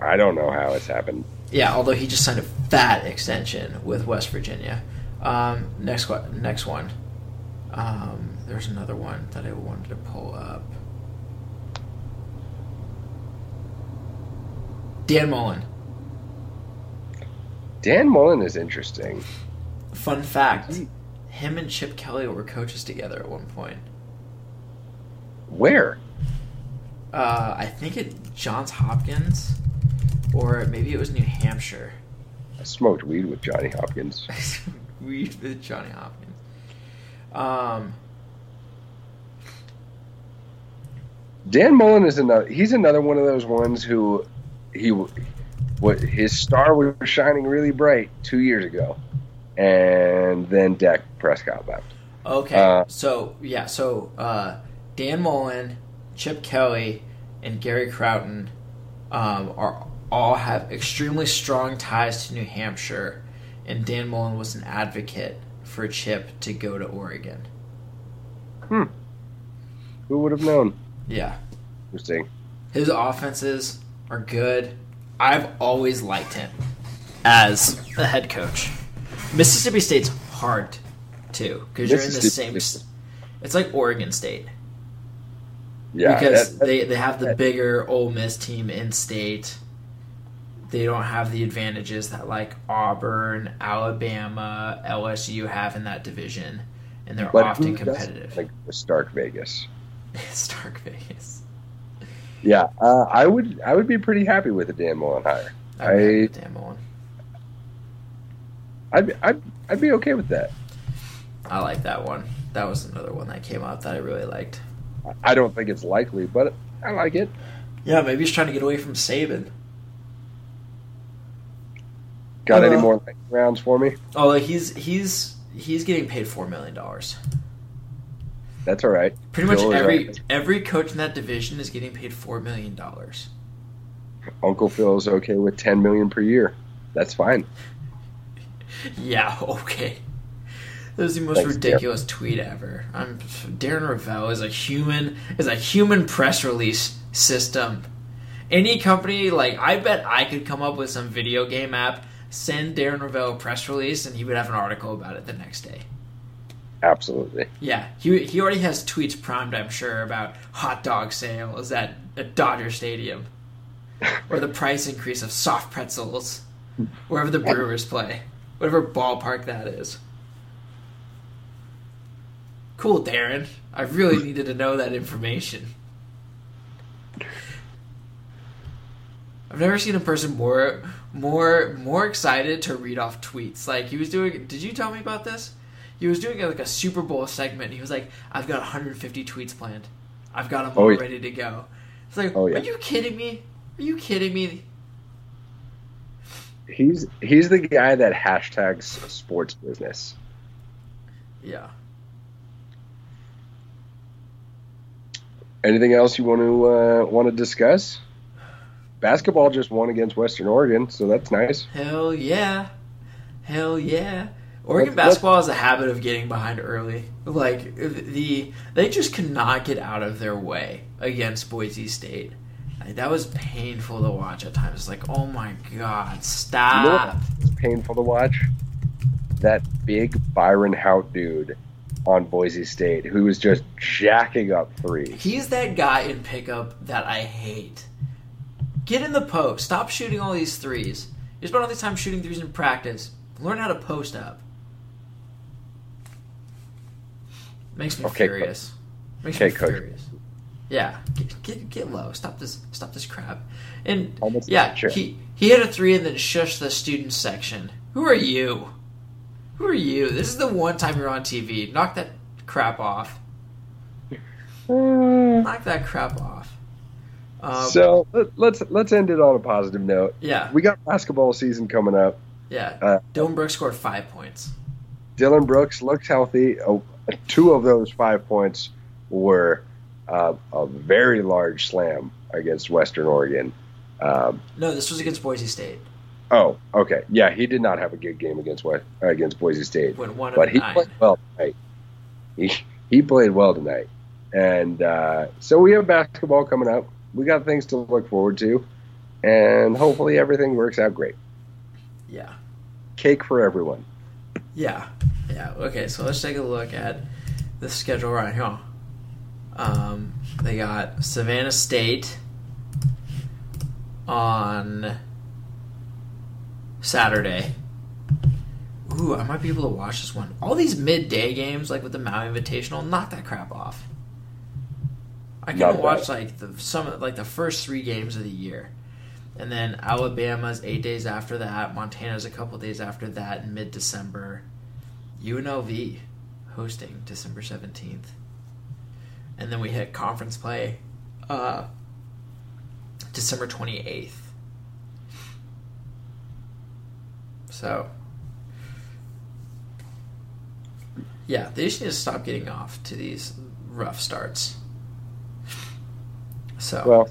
I don't know how it's happened. Yeah, although he just signed a fat extension with West Virginia. Um, next one. Next one. Um, there's another one that I wanted to pull up. Dan Mullen. Dan Mullen is interesting. Fun fact: him and Chip Kelly were coaches together at one point. Where? Uh, I think at Johns Hopkins, or maybe it was New Hampshire. I smoked weed with Johnny Hopkins. weed with Johnny Hopkins. Um, Dan Mullen is another. He's another one of those ones who he what his star was shining really bright two years ago, and then Dak Prescott left. Okay, uh, so yeah, so uh, Dan Mullen, Chip Kelly, and Gary Crowton um, are all have extremely strong ties to New Hampshire, and Dan Mullen was an advocate for Chip to go to Oregon. Hmm. Who would have known? Yeah. Interesting. His offenses are good. I've always liked him as a head coach. Mississippi State's hard too because you're in the same. It's like Oregon State. Yeah, because that, they they have the bigger Ole Miss team in state. They don't have the advantages that like Auburn, Alabama, LSU have in that division, and they're often competitive. Like Stark Vegas. Stark Vegas. Yeah, uh, I would I would be pretty happy with a Dan Mullen hire. I Dan Mullen. I'd, I'd I'd be okay with that. I like that one. That was another one that came out that I really liked. I don't think it's likely, but I like it. Yeah, maybe he's trying to get away from Saban. Got uh, any more rounds for me? Oh, he's he's he's getting paid four million dollars. That's all right. Pretty much every every coach in that division is getting paid four million dollars. Uncle Phil's okay with ten million per year. That's fine. yeah, okay. That was the most Thanks, ridiculous tweet ever. I'm Darren Rovell is a human is a human press release system. Any company like I bet I could come up with some video game app, send Darren Rovell a press release, and he would have an article about it the next day. Absolutely. Yeah, he he already has tweets primed, I'm sure, about hot dog sales at, at Dodger Stadium, or the price increase of soft pretzels wherever the Brewers play, whatever ballpark that is. Cool, Darren. I really needed to know that information. I've never seen a person more more more excited to read off tweets. Like he was doing. Did you tell me about this? He was doing like a Super Bowl segment. He was like, "I've got 150 tweets planned. I've got them oh, all yeah. ready to go." It's like, oh, yeah. are you kidding me? Are you kidding me? He's he's the guy that hashtags sports business. Yeah. Anything else you want to uh, want to discuss? Basketball just won against Western Oregon, so that's nice. Hell yeah, hell yeah. Oregon basketball has a habit of getting behind early. Like the they just cannot get out of their way against Boise State. Like, that was painful to watch at times. It's like, oh my god, stop! You know painful to watch? That big Byron Hout dude on Boise State who was just jacking up threes. He's that guy in pickup that I hate. Get in the post. Stop shooting all these threes. You spend all this time shooting threes in practice. Learn how to post up. Makes me okay, furious. Makes okay, me coach. furious. Yeah, get, get, get low. Stop this. Stop this crap. And Almost yeah, he he hit a three and then shushed the student section. Who are you? Who are you? This is the one time you're on TV. Knock that crap off. Knock that crap off. Um, so let, us let's end it on a positive note. Yeah, we got basketball season coming up. Yeah, uh, Dillon Brooks scored five points. Dillon Brooks looks healthy. Oh, two of those five points were uh, a very large slam against Western Oregon. Um, no, this was against Boise State. Oh, okay. Yeah, he did not have a good game against West, uh, against Boise State. Went one but he nine. played well tonight. He he played well tonight, and uh, so we have basketball coming up. We got things to look forward to, and hopefully everything works out great. Yeah. Cake for everyone. Yeah. Yeah. Okay, so let's take a look at the schedule right here. Um, they got Savannah State on Saturday. Ooh, I might be able to watch this one. All these midday games, like with the Maui Invitational, knock that crap off. I can watch like the some like the first three games of the year, and then Alabama's eight days after that. Montana's a couple days after that in mid December. UNLV hosting December seventeenth, and then we hit conference play, uh, December twenty eighth. So, yeah, they just need to stop getting off to these rough starts. So, well,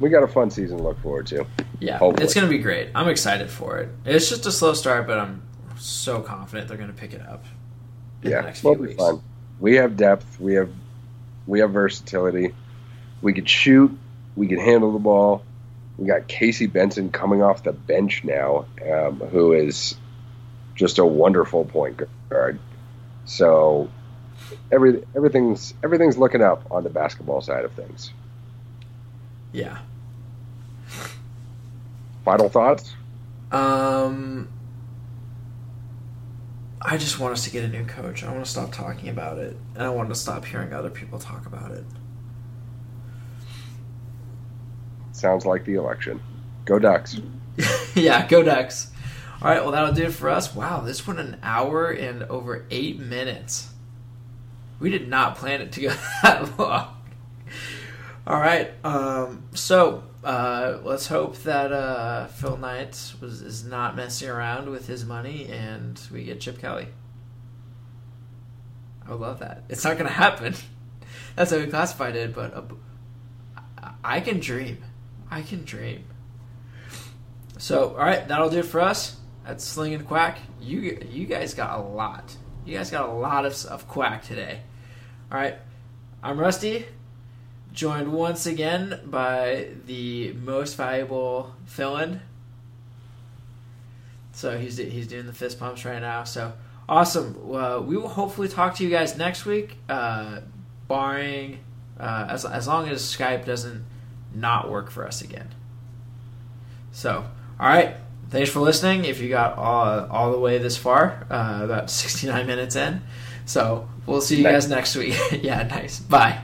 we got a fun season to look forward to. Yeah, Hopefully. it's going to be great. I'm excited for it. It's just a slow start, but I'm so confident they're going to pick it up. yeah, few weeks. fun. We have depth. We have we have versatility. We can shoot. We can handle the ball. We got Casey Benson coming off the bench now, um, who is just a wonderful point guard. So every everything's everything's looking up on the basketball side of things. Yeah. Final thoughts? Um I just want us to get a new coach. I want to stop talking about it. And I want to stop hearing other people talk about it. Sounds like the election. Go Ducks. yeah, go Ducks. All right, well, that'll do it for us. Wow, this went an hour and over eight minutes. We did not plan it to go that long. All right, um, so uh, let's hope that uh, Phil Knight was is not messing around with his money, and we get Chip Kelly. I would love that. It's not going to happen. That's how we classified it, but uh, I can dream. I can dream. So, all right, that'll do it for us at Sling and Quack. You you guys got a lot. You guys got a lot of, of quack today. All right, I'm Rusty, joined once again by the most valuable fill-in. So he's he's doing the fist pumps right now. So awesome. Uh, we will hopefully talk to you guys next week, uh, barring uh, as as long as Skype doesn't not work for us again. So, all right. Thanks for listening. If you got all, all the way this far, uh, about 69 minutes in. So, we'll see you nice. guys next week. yeah, nice. Bye.